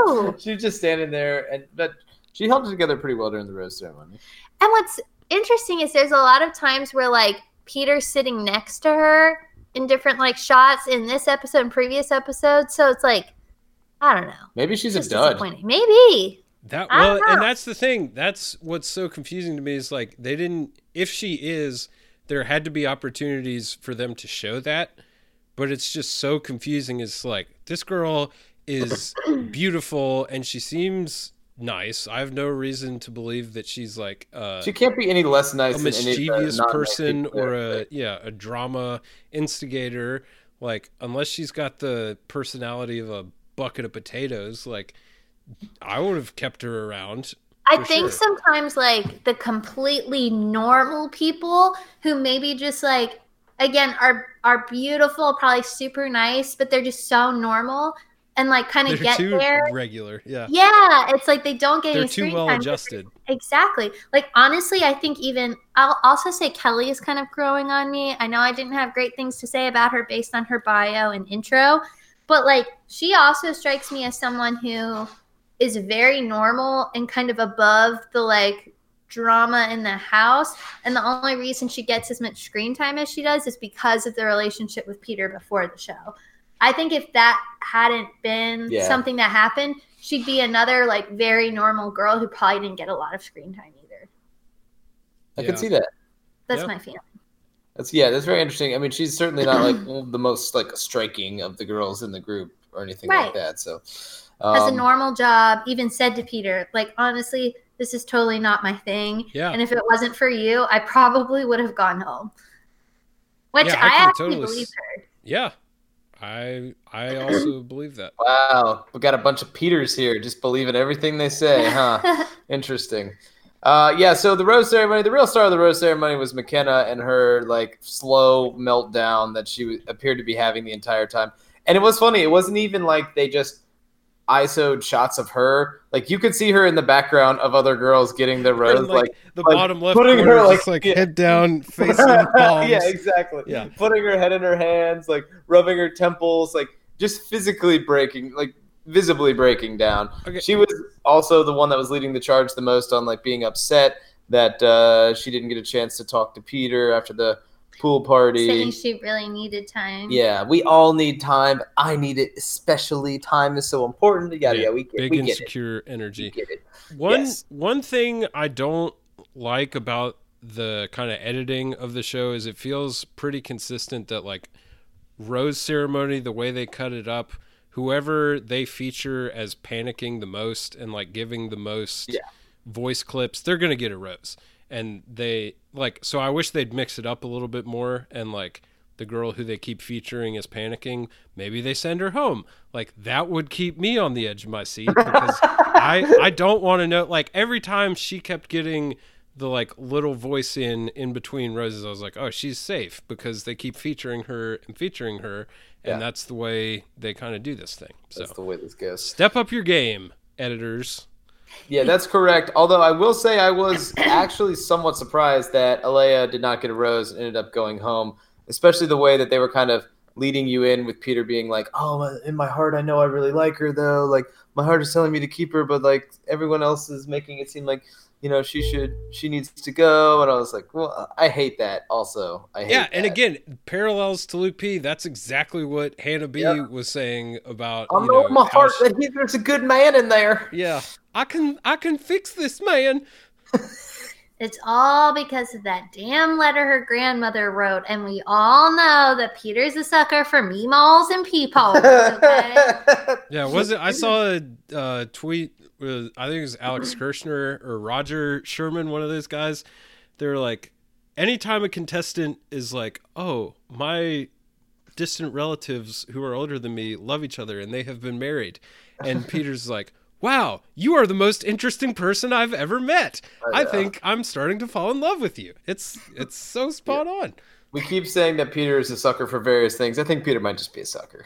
Woo! She was just standing there, and but she held it together pretty well during the rose ceremony. And what's interesting is there's a lot of times where like Peter's sitting next to her in different like shots in this episode and previous episodes. So it's like, I don't know. Maybe she's a dud. disappointing. Maybe. That well, don't and that's the thing. That's what's so confusing to me is like they didn't. If she is, there had to be opportunities for them to show that, but it's just so confusing. It's like this girl is beautiful and she seems nice. I have no reason to believe that she's like uh, She can't be any less nice a than any of the mischievous non-nice person people or a yeah a drama instigator. Like unless she's got the personality of a bucket of potatoes, like I would have kept her around. I think sure. sometimes like the completely normal people who maybe just like again are are beautiful, probably super nice, but they're just so normal and like kind of get too there. regular. Yeah. Yeah, it's like they don't get They're any too well time. adjusted. Exactly. Like honestly, I think even I'll also say Kelley is kind of growing on me. I know I didn't have great things to say about her based on her bio and intro, but like she also strikes me as someone who is very normal and kind of above the like drama in the house. And the only reason she gets as much screen time as she does is because of the relationship with Peter before the show. I think if that hadn't been Yeah. something that happened, she'd be another like very normal girl who probably didn't get a lot of screen time either. I Yeah. can see that. That's Yeah. my feeling. That's yeah, that's very interesting. I mean, she's certainly not like the most like striking of the girls in the group or anything like that. So, Has a um, normal job, even said to Peter, like, honestly, this is totally not my thing. Yeah. And if it wasn't for you, I probably would have gone home. Which Yeah, I I, actually totally believe her. Yeah. I I also believe that. wow, we got a bunch of Peters here, just believing everything they say, huh? Interesting. Uh, yeah, so the rose ceremony, the real star of the rose ceremony was Mykenna and her like slow meltdown that she w- appeared to be having the entire time. And it was funny. It wasn't even like they just ISO'd shots of her. Like you could see her in the background of other girls getting their rose. Like, like, the like, bottom left putting corner, her, like, like yeah. head down, facing palms. yeah, exactly. Yeah. Putting her head in her hands, like rubbing her temples, like just physically breaking, like visibly breaking down. Okay. She was also the one that was leading the charge the most on like being upset that uh, she didn't get a chance to talk to Peter after the pool party. Saying she really needed time. Yeah, we all need time. I need it especially. Time is so important. Yada Yeah, yeah, we get, Big we get it. insecure We energy. get it. One Yes. one thing I don't like about the kind of editing of the show is it feels pretty consistent that like rose ceremony the way they cut it up whoever they feature as panicking the most and like giving the most Yeah. voice clips they're going to get a rose and they like so I wish they'd mix it up a little bit more and like the girl who they keep featuring is panicking maybe they send her home like that would keep me on the edge of my seat because I I don't want to know like every time she kept getting the like little voice in in between roses I was like oh she's safe because they keep featuring her and featuring her and Yeah. that's the way they kind of do this thing so That's the way this goes. step up your game editors Yeah, that's correct. Although I will say I was actually somewhat surprised that Alayah did not get a rose and ended up going home, especially the way that they were kind of leading you in with Peter being like, "Oh, in my heart I know I really like her though. Like my heart is telling me to keep her, but like everyone else is making it seem like, you know, she should she needs to go." And I was like, "Well, I hate that also. I hate yeah and that. again parallels to Luke P that's exactly what Hannah B Yep. was saying about I you know know my heart she- that he, there's a good man in there. yeah I can I can fix this man It's all because of that damn letter her grandmother wrote, and we all know that Peter's a sucker for meemaws and peepholes. Okay? Yeah, was it? I saw a uh, tweet. With, I think it was Alex Kirshner or Roger Sherman, one of those guys. They're like, anytime a contestant is like, "Oh, my distant relatives who are older than me love each other and they have been married," and Peter's like, "Wow, you are the most interesting person I've ever met. I think I'm starting to fall in love with you." It's it's so spot on. We keep saying that Peter is a sucker for various things. I think Peter might just be a sucker.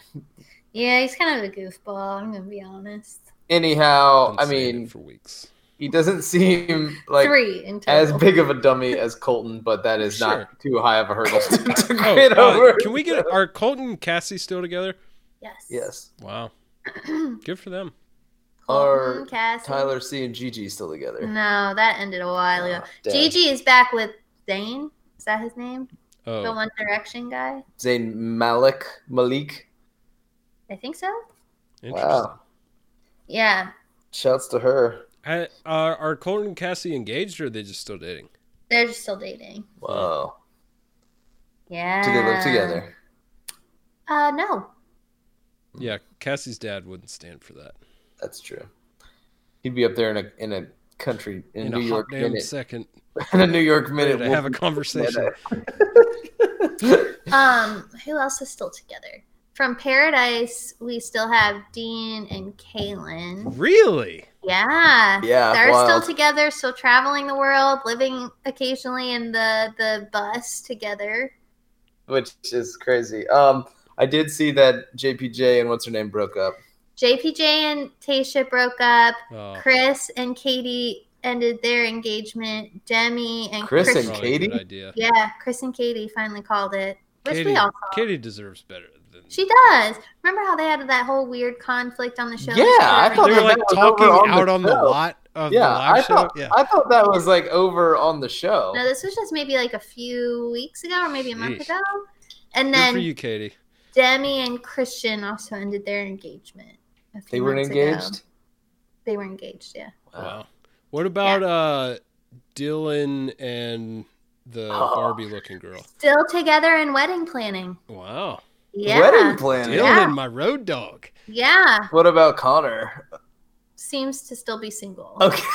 yeah, he's kind of a goofball. I'm gonna be honest. Anyhow, I mean, for weeks. he doesn't seem like Three in total. as big of a dummy as Colton, but that is Sure. not too high of a hurdle to, to Oh, get uh, over. can we get are Colton and Cassie still together? Yes. Yes. Wow, good for them. Colton, Are Cassie. Tyler C and Gigi still together? No, that ended a while ago. Oh. Gigi is back with Zayn. Is that his name? The One Direction guy. Zayn Malik Malik. I think so. interesting. Wow. Yeah, Shouts to her. I- are are Colton and Cassie engaged or are they just still dating? they're just still dating. Wow. Yeah. Do they live together? Uh, no. Yeah, Cassie's dad wouldn't stand for that. That's true. He'd be up there in a in a country in, In New a York hot damn minute. second, in a New York ready minute. to have a conversation. Um, who else is still together? From Paradise, we still have Dean and Caelynn. Really? Yeah. Yeah, They're wild. still together, still traveling the world, living occasionally in the the bus together. Which is crazy. Um, I did see that JPJ and what's her name broke up. JPJ and Tayshia broke up. Oh, Chris and Katie ended their engagement. Demi and Chris Chris and probably a good Katie? idea. Yeah, Chris and Katie finally called it. Which Katie, we all saw. Katie deserves better than She does. Remember how they had that whole weird conflict on the show? Yeah, I thought They were like talking over on the out on the show. lot of Yeah, the live I show. thought yeah. I thought that was like over on the show. No, this was just maybe like a few weeks ago or maybe a month ago. And Good then for you, Katie. Demi and Kristian also ended their engagement. They weren't months ago. engaged. They were engaged, yeah. Wow. What about uh Dylan and the Oh. Barbie looking girl? Still together in wedding planning. Wow. Yeah. Wedding planning. Dylan, Yeah. my road dog. Yeah. What about Connor? Seems to still be single. Okay.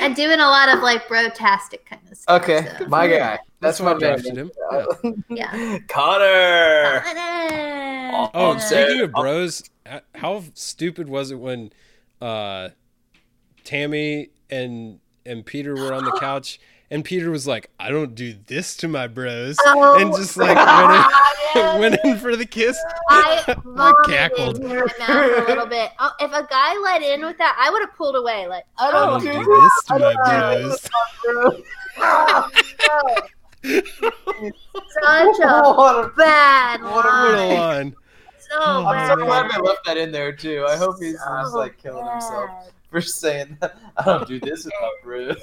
And doing a lot of like bro-tastic kind of stuff. okay, so. my guy. That's, why my I man. drafted him. Yeah. Yeah. Connor. Connor. Oh, speaking of bros, how stupid was it when uh Tammy and and Peter were on the couch and Peter was like, "I don't do this to my bros," Oh, and just like went in, went in for the kiss. I I cackled. in my mouth a little bit. Oh, if a guy let in with that, I would have pulled away. Like, I I don't don't do do this to my bros. Such a what a, bad What a What a line. line. So Oh, I'm so glad they left that in there too. I hope he's So just like killing himself for saying that. I don't do this with my bros.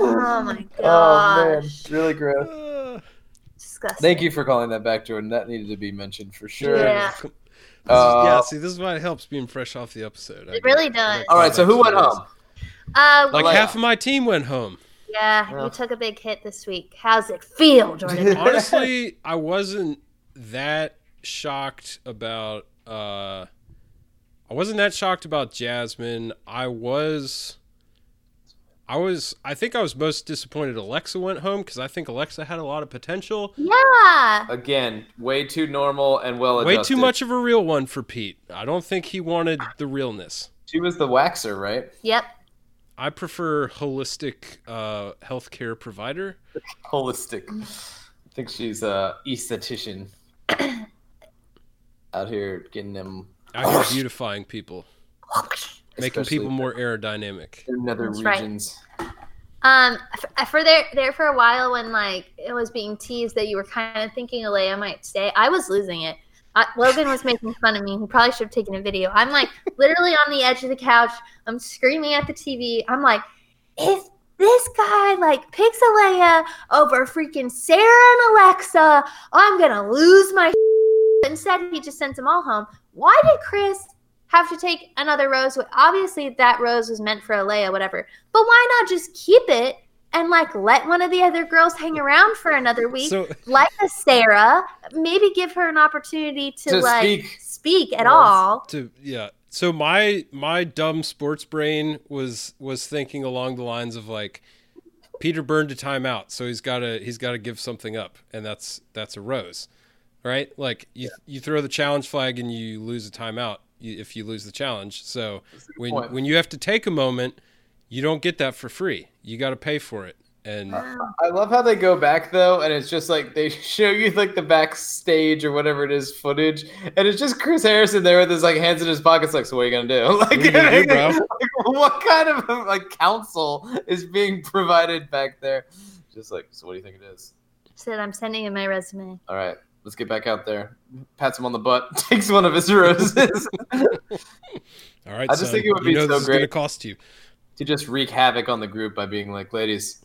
Oh my god. Oh man, gosh. really gross. Disgusting. Thank you for calling that back, Jordan. That needed to be mentioned for sure. Yeah. this is- Uh, yeah, see, this is why it helps being fresh off the episode. I It get- really I does. All right, so who went home? Uh, Like Alayah. half of my team went home. yeah, Yeah. you took a big hit this week. How's it feel, Jordan? Honestly, I wasn't that shocked about uh I wasn't that shocked about Jasmine. I was I was I think I was most disappointed Alexa went home cuz I think Alexa had a lot of potential. yeah. Again, way too normal and well adjusted. Way too much of a real one for Pete. I don't think he wanted the realness. She was the waxer, right? Yep. I prefer holistic uh healthcare provider. Holistic. I think she's a esthetician. Out here getting them Out here beautifying people, making people more aerodynamic. in nether That's right. regions. Um, for there, there for a while when like it was being teased that you were kind of thinking Alayah might stay, I was losing it. I, Logan was making fun of me. He probably should have taken a video. I'm like literally on the edge of the couch. I'm screaming at the TV. I'm like, if this guy like picks Alayah over freaking Sarah and Alexa, I'm gonna lose my. Instead, he just sent them all home. Why did Chris have to take another rose? Obviously, that rose was meant for Alayah, whatever. But why not just keep it and like let one of the other girls hang around for another week, So like a Sarah? Maybe give her an opportunity to, To like speak. speak at Yes. all. to yeah so my my dumb sports brain was was thinking along the lines of like peter burned a timeout so he's got to he's got to give something up and that's that's a rose right like you you throw the challenge flag and you lose a timeout if you lose the challenge so when point. when you have to take a moment you don't get that for free you got to pay for it And Wow. I love how they go back though, and it's just like they show you like the backstage or whatever it is footage, and it's just Chris Harrison there with his like hands in his pockets, like, so what are you gonna do? Like, What gonna do, like, what kind of like counsel is being provided back there? Just like, so what do you think it is? Said I'm sending in my resume. All right, let's get back out there. Pats him on the butt, takes one of his roses all right, I just son, think it would be know so this is gonna cost you. to just wreak havoc on the group by being like, ladies.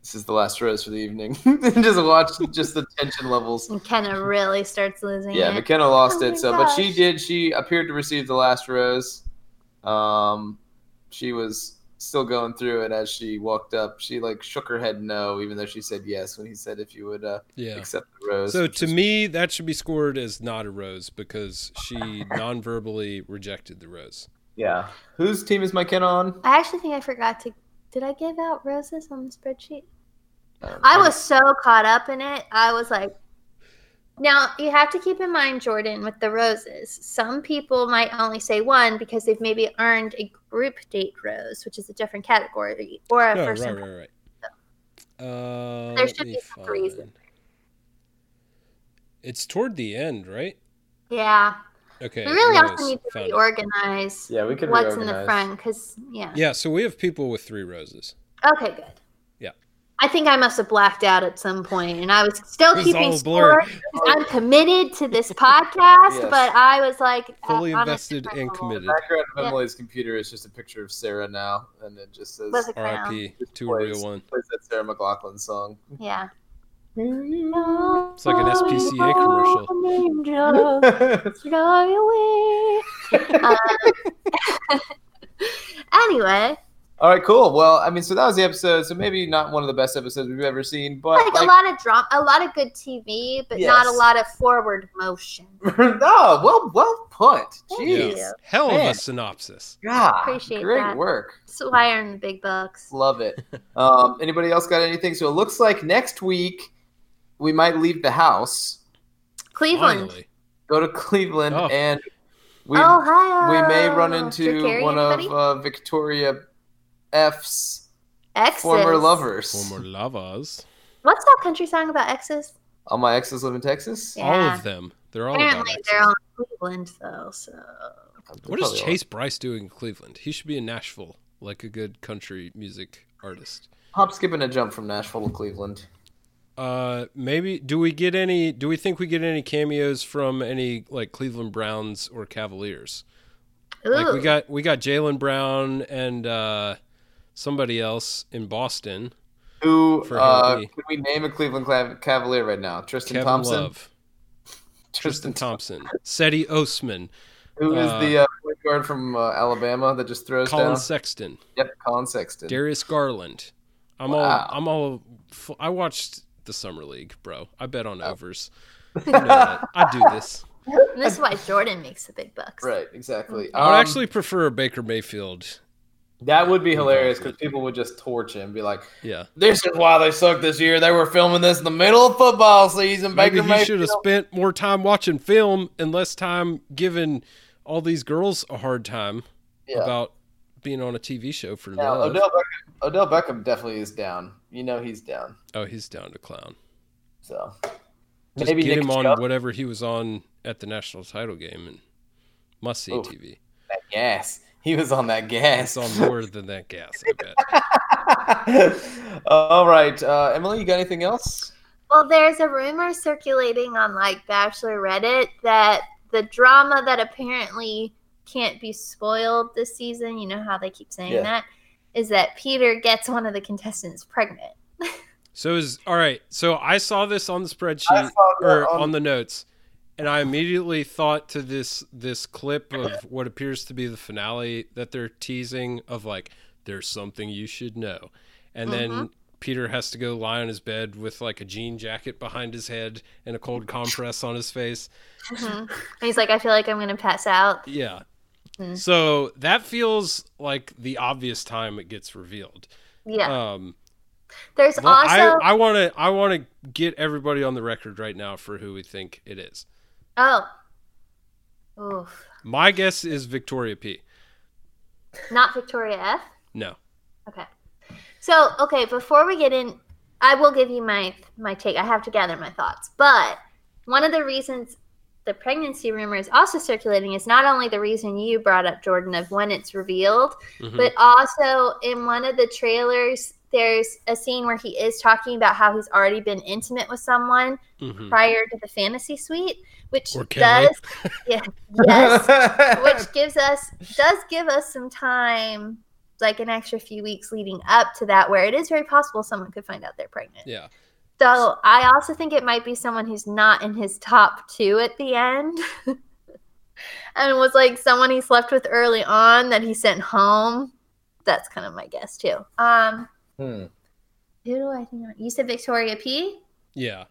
This is the last rose for the evening. and just watch just the tension levels. And Kenna really starts losing Yeah, it. Mykenna lost Oh it. my So, but she did. She appeared to receive the last rose. Um, she was still going through it as she walked up. She like shook her head no, even though she said yes when he said if you would uh, Yeah. accept the rose. So to is- me, that should be scored as not a rose because she non-verbally rejected the rose. yeah. Whose team is Mykenna on? I actually think I forgot to. Did I give out roses on the spreadsheet? Um, I was so caught up in it. I was like, now you have to keep in mind, Jordan, with the roses. Some people might only say one because they've maybe earned a group date rose, which is a different category, or a No, first right, impression. right, right. Uh, There should be some reason. It's toward the end, right? Yeah, Okay. we really also need to found it. reorganize yeah, we could what's in the front because yeah. Yeah, so we have people with three roses. Okay, good. Yeah. I think I must have blacked out at some point, and I was still It was keeping all a blur. score. 'cause I'm committed to this podcast, Yes. but I was like uh, Fully on invested different and level. committed. The background of Yeah. Emily's computer is just a picture of Sarah now, and it just says With. R.I.P. Just to a plays- real one. plays that Sarah McLachlan song. Yeah. It's like an SPCA commercial. Angel, fly away. Uh, anyway, All right, cool. Well, I mean, so that was the episode. So maybe not one of the best episodes we've ever seen, but like, like, a lot of drama, a lot of good TV, but not a lot of forward motion. no, well, well put. Jeez, you. Hell of Man. a synopsis. God, Appreciate that. great that. work. So why I earn the big bucks. Love it. Um, anybody else got anything? So it looks like next week we might leave the house, Cleveland. Finally. go to Cleveland, Oh. and we Ohio. we may run into one anybody? of uh, Victoria F's exes. former lovers. Former lovers. What's that country song about exes? All my exes live in Texas. Yeah. All of them. They're all about Apparently, exes. they're on Cleveland though. So What is Probably all. Chase Rice doing in Cleveland? He should be in Nashville, like a good country music artist. Hop, skip, and a jump from Nashville to Cleveland. Uh, maybe do we get any? Do we think we get any cameos from any like Cleveland Browns or Cavaliers? Ooh. Like we got we got Jaylen Brown and uh, somebody else in Boston. Who For uh, can we name a Cleveland Clav- Cavalier right now? Tristan Kevin Thompson. Love, Tristan Thompson, Cedi Osman, Who is uh, the uh, point guard from uh, Alabama that just throws Collin down? Sexton, Yep, Collin Sexton. Darius Garland. I'm Wow. all I'm all. I watched the summer league, bro. I bet on overs. You know. I do this. this is why Jordan makes the big bucks. right, exactly. I would Um, actually prefer Baker Mayfield. That would be hilarious because people would just torch him, and be like, Yeah. "This is why they suck this year. They were filming this in the middle of football season." Maybe Baker he Mayfield. should have spent more time watching film and less time giving all these girls a hard time Yeah. about being on a TV show for love. Odell Beckham, Odell Beckham definitely is down. You know he's down. Oh, he's down to clown. So Just maybe get Nick him on whatever he was on at the national title game and must see. TV. gas. He was on that gas. on more than that gas, I bet. All right, uh, Emily, you got anything else? Well, there's a rumor circulating on like Bachelor Reddit that the drama that apparently can't be spoiled this season, you know how they keep saying Yeah. that, is that Peter gets one of the contestants pregnant. So is all right. So I saw this on the spreadsheet or on- on the notes, and I immediately thought to this this clip of what appears to be the finale that they're teasing of like there's something you should know, and then Mhm. Peter has to go lie on his bed with like a jean jacket behind his head and a cold compress on his face. Mhm. and he's like, I feel like I'm going to pass out. Yeah. Hmm. So that feels like the obvious time it gets revealed. Yeah. Um, There's well, also. I I want to I want to get everybody on the record right now for who we think it is. Oh. Oof. My guess is Victoria P. Not Victoria F. No. Okay. So, okay, before we get in, I will give you my my take. I have to gather my thoughts. But one of the reasons the pregnancy rumor is also circulating is not only the reason you brought up Jordan of when it's revealed, Mhm. but also in one of the trailers there's a scene where he is talking about how he's already been intimate with someone Mhm. prior to the fantasy suite, which does yeah, yes, which gives us does give us some time like an extra few weeks leading up to that where it is very possible someone could find out they're pregnant Yeah. so i also think it might be someone who's not in his top two at the end and was like someone he slept with early on that he sent home that's kind of my guess too um Hmm. who do i think you said victoria p Yeah.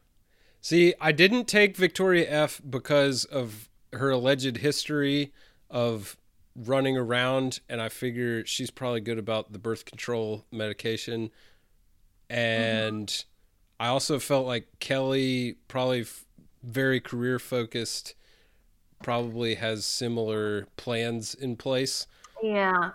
See, I didn't take Victoria F because of her alleged history of running around, and I figure she's probably good about the birth control medication. And I also felt like Kelley, probably f- very career focused, probably has similar plans in place. yeah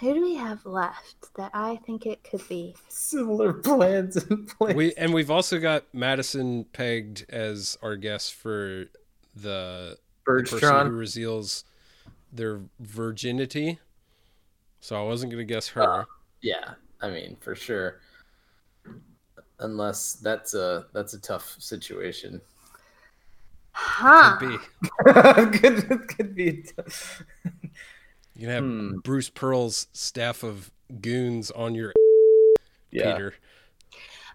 who do we have left that i think it could be Similar plans in place. We and we've also got Madison pegged as our guest for the the person who Bergstrom. reveals their virginity. So I wasn't gonna guess her. Uh, yeah, I mean for sure. Unless that's a that's a tough situation. huh Could be. could could be. You can have Hmm. Bruce Pearl's staff of goons on your Yeah. Peter.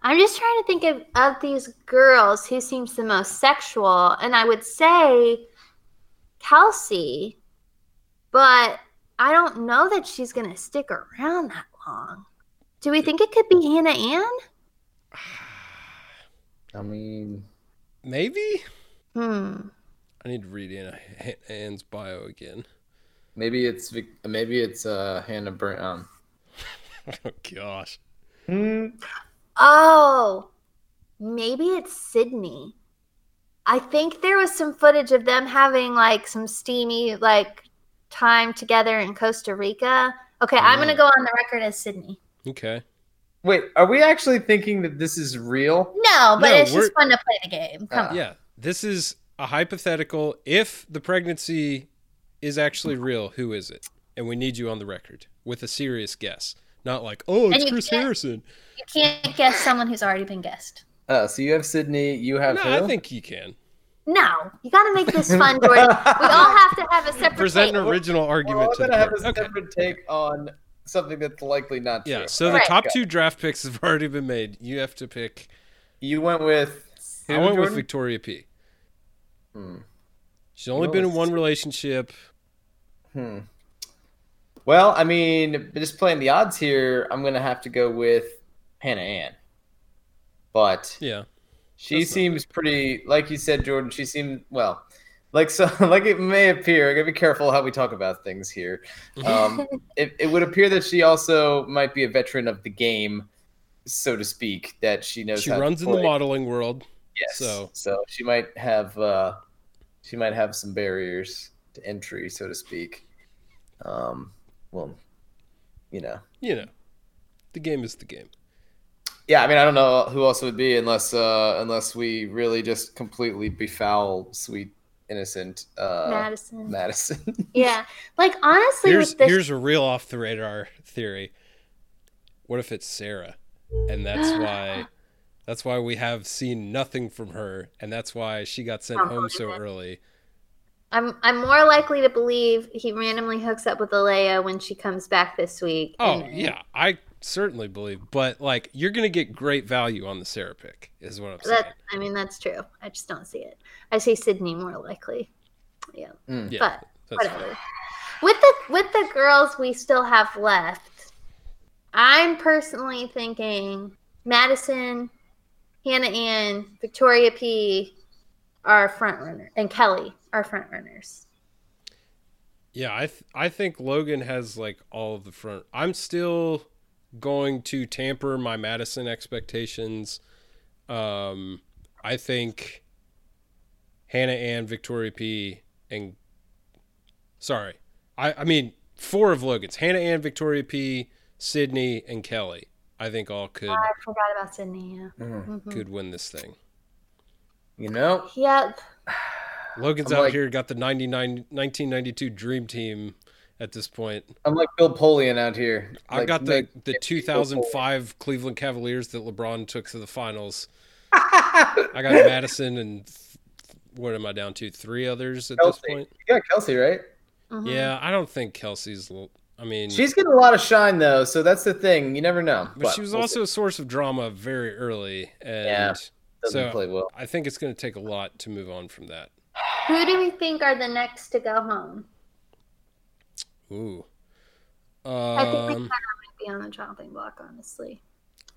I'm just trying to think of, of these girls who seems the most sexual, and I would say Kelsey, but I don't know that she's going to stick around that long. Do we think it could be Hannah Ann? I mean, Maybe. Hmm. I need to read Hannah Ann's bio again. Maybe it's maybe it's uh Hannah Brown. Oh gosh. Hmm. Oh, maybe it's Sydney. I think there was some footage of them having like some steamy like time together in Costa Rica. Okay, I'm going to Mm. go on the record as Sydney. Okay. Wait, are we actually thinking that this is real? No, but No, it's just fun to play the game. Come Uh, on. Yeah. This is a hypothetical. If the pregnancy is actually real, who is it? And we need you on the record with a serious guess. Not like, oh, it's you Chris Harrison. You can't guess someone who's already been guessed. Uh, so you have Sydney, you have No, who? I think you can. No, you got to make this fun, Jordan. We all have to have a separate. Present an take. original Well, argument I'm to the gonna have court. a Okay. separate take on something that's likely not true. Yeah, so the Right. top two draft picks have already been made. You have to pick. you went with. I who, went with Victoria P. Hmm. She's only You been in one relationship. Hmm. Well, I mean, just playing the odds here, I'm gonna have to go with Hannah Ann. But Yeah. she seems pretty, like you said, Jordan. She seemed well, like so, like it may appear. I gotta be careful how we talk about things here. Um, it, it would appear that she also might be a veteran of the game, so to speak. That she knows She how to runs in the modeling world. Yes. So- So she might have uh she might have some barriers to entry, so to speak. Um well, you know. You know, the game is the game. Yeah, I mean I don't know who else it would be unless uh unless we really just completely befoul sweet innocent uh Madison. Madison. Yeah, like honestly, Here's with this, here's a real off the radar theory. What if it's Sarah, and that's why that's why we have seen nothing from her, and that's why she got sent Don't home so believe it. early. I'm I'm more likely to believe he randomly hooks up with Alayah when she comes back this week. Oh and- yeah, I certainly believe. But like, you're gonna get great value on the Sarah pick, is what I'm saying. I mean that's true. I just don't see it. I see Sydney more likely. Yeah, Mm. Yeah, but whatever. fine. With the with the girls we still have left, I'm personally thinking Madison, Hannah Ann, Victoria P are front runner, and Kelley are front runners. Yeah, I th- I think Logan has like all of the front. I'm still going to tamper my Madison expectations. Um, I think Hannah Ann, Victoria P, and sorry, I I mean four of Logan's Hannah Ann, Victoria P, Sydney, and Kelley. I think all could I forgot about Sydney. Yeah. Mhm. Mhm. could win this thing. You know, Yep. Logan's I'm out like- here got the 99, 1992 Dream Team at this point. I'm like Bill Polian out here. I've Like, got the, like- the 2005 Cleveland Cavaliers that LeBron took to the finals. I got Madison and th- what am I down to? Three others at Kelsey. this point. You got Kelsey, right? Mhm. Yeah, I don't think Kelsey's. I mean, She's getting a lot of shine though, so that's the thing. You never know. but she was we'll also see. a source of drama very early, and Yeah, doesn't so play well. I think it's going to take a lot to move on from that. Who do we think are the next to go home? Ooh, I think we um, kind of might be on the chopping block, honestly.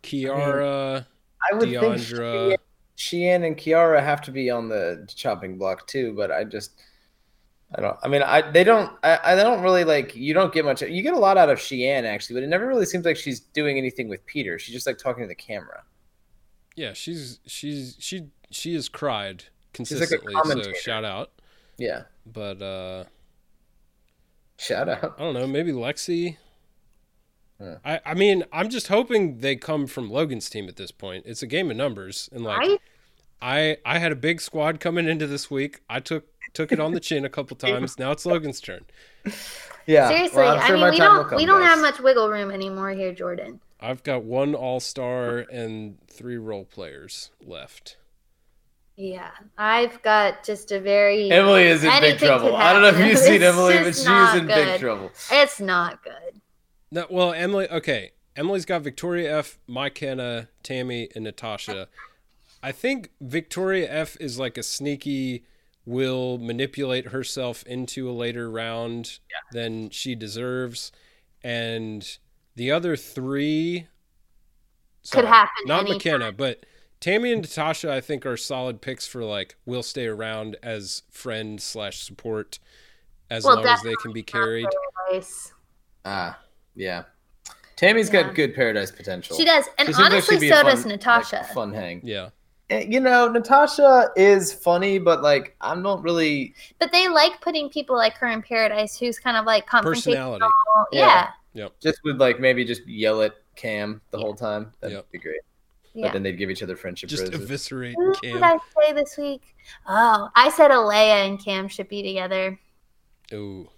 Kiarra, I would think Deandra. Shiann and Kiarra have to be on the chopping block too, but I just I don't I mean I they don't I, I don't really like you don't get much you get a lot out of Shiann actually, but it never really seems like she's doing anything with Peter. She's just like talking to the camera. Yeah, she's she's she she has cried like a consistently. so shout out. Yeah. But uh Shout out. I don't know, maybe Lexi. Yeah. I, I mean, I'm just hoping they come from Logan's team at this point. It's a game of numbers, and like Right? I I had a big squad coming into this week. I took took it on the chin a couple times. Now it's Logan's turn. Yeah. Seriously, well, I'm I mean, we don't we don't guys. have much wiggle room anymore here, Jordan. I've got one All Star and three role players left. Yeah, I've got just a very. Emily is in big trouble. I don't know if you've seen Emily, but she's not in big trouble. It's not good. No, well, Emily. Okay, Emily's got Victoria F, Mykenna, Tammy, and Natasha. I think Victoria F is like a sneaky, will manipulate herself into a later round than she deserves, and the other three Could happen Not anytime. Mykenna, but Tammy and Natasha. I think are solid picks for like will stay around as friend slash support as Well, long as they can be carried. Paradise. Ah, yeah. Tammy's Yeah. got good paradise potential. She does, and She seems like honestly, so fun- does Natasha. like, fun hang. Yeah. Eh, You know, Natasha is funny, but like I'm not really. But they like putting people like her in Paradise, who's kind of like confrontational. Personality. Yeah, Yeah. Just would like maybe just yell at Cam the whole time. That'd Yep. be great. Yeah. But then they'd give each other friendship Just roses. eviscerate Who did I say this week? Oh, I said Alayah and Cam should be together, Ooh.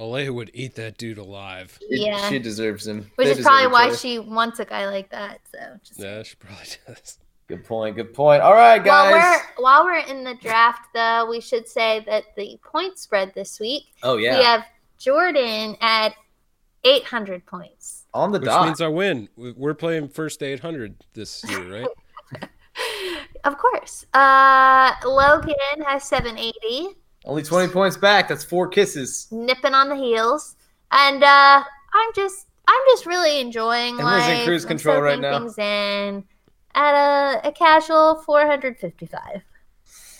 Alayah would eat that dude alive. It- yeah. she deserves him. which They is probably why other. she wants a guy like that. So just Yeah, she probably does. Good point. Good point. All right, guys. While guys. we're while we're in the draft, though, we should say that the point spread this week Oh yeah, we have Jordan at 800 points. On the Which dot. means I win. We- We're playing first 800 this year, right? Of course. Uh, Logan has 780, Only twenty points back. That's four kisses. nipping on the heels, and uh, I'm just I'm just really enjoying Emily's in life. cruise I'm control right now. Things in at a, a casual 455.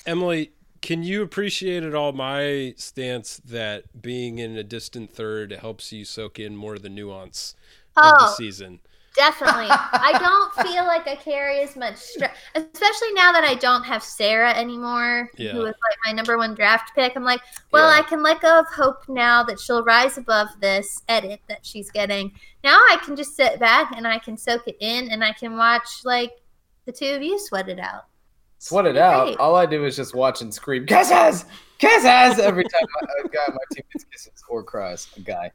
Emily, can you appreciate at all my stance that being in a distant third helps you soak in more of the nuance of the Oh, season? Definitely. I don't feel like I carry as much stress, especially now that I don't have Sarah anymore, Yeah. who was like my number one draft pick. I'm like, well, Yeah. I can let go of hope now that she'll rise above this edit that she's getting. Now I can just sit back and I can soak it in and I can watch like the two of you sweat it out. Sweat it Great. out. All I do is just watch and scream kisses, kisses every time a guy on my team gets kisses or cries. A guy,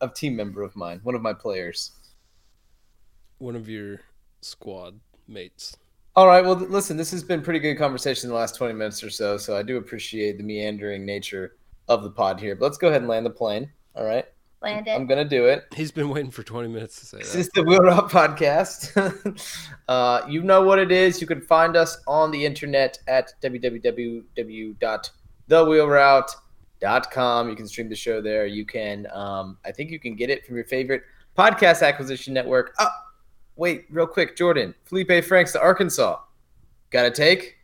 a, a team member of mine, one of my players. One of your squad mates. All right. Well, listen, this has been pretty good conversation in the last 20 minutes or so. So I do appreciate the meandering nature of the pod here. But let's go ahead and land the plane. All right. Land I'm going to do it. He's been waiting for 20 minutes to say This is the Wheel Route Podcast. uh, you know what it is. You can find us on the internet at www.thewheelroute.com. You can stream the show there. You can, um, I think you can get it from your favorite podcast acquisition network. Oh, wait, real quick, Jordan. Felipe Franks to Arkansas. Got a take?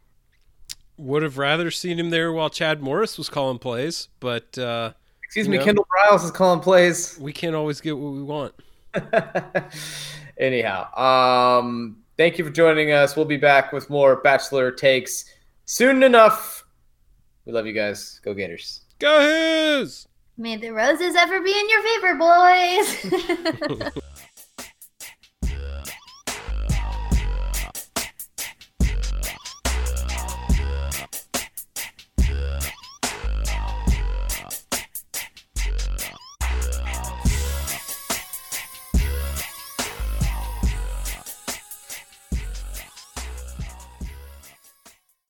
Would have rather seen him there while Chad Morris was calling plays, but uh, Excuse me, know? Kendall Briles is calling plays. we can't always get what we want. Anyhow, um, thank you for joining us. We'll be back with more Bachelor takes soon enough. We love you guys. Go Gators. Go Hoos! May the roses ever be in your favor, boys.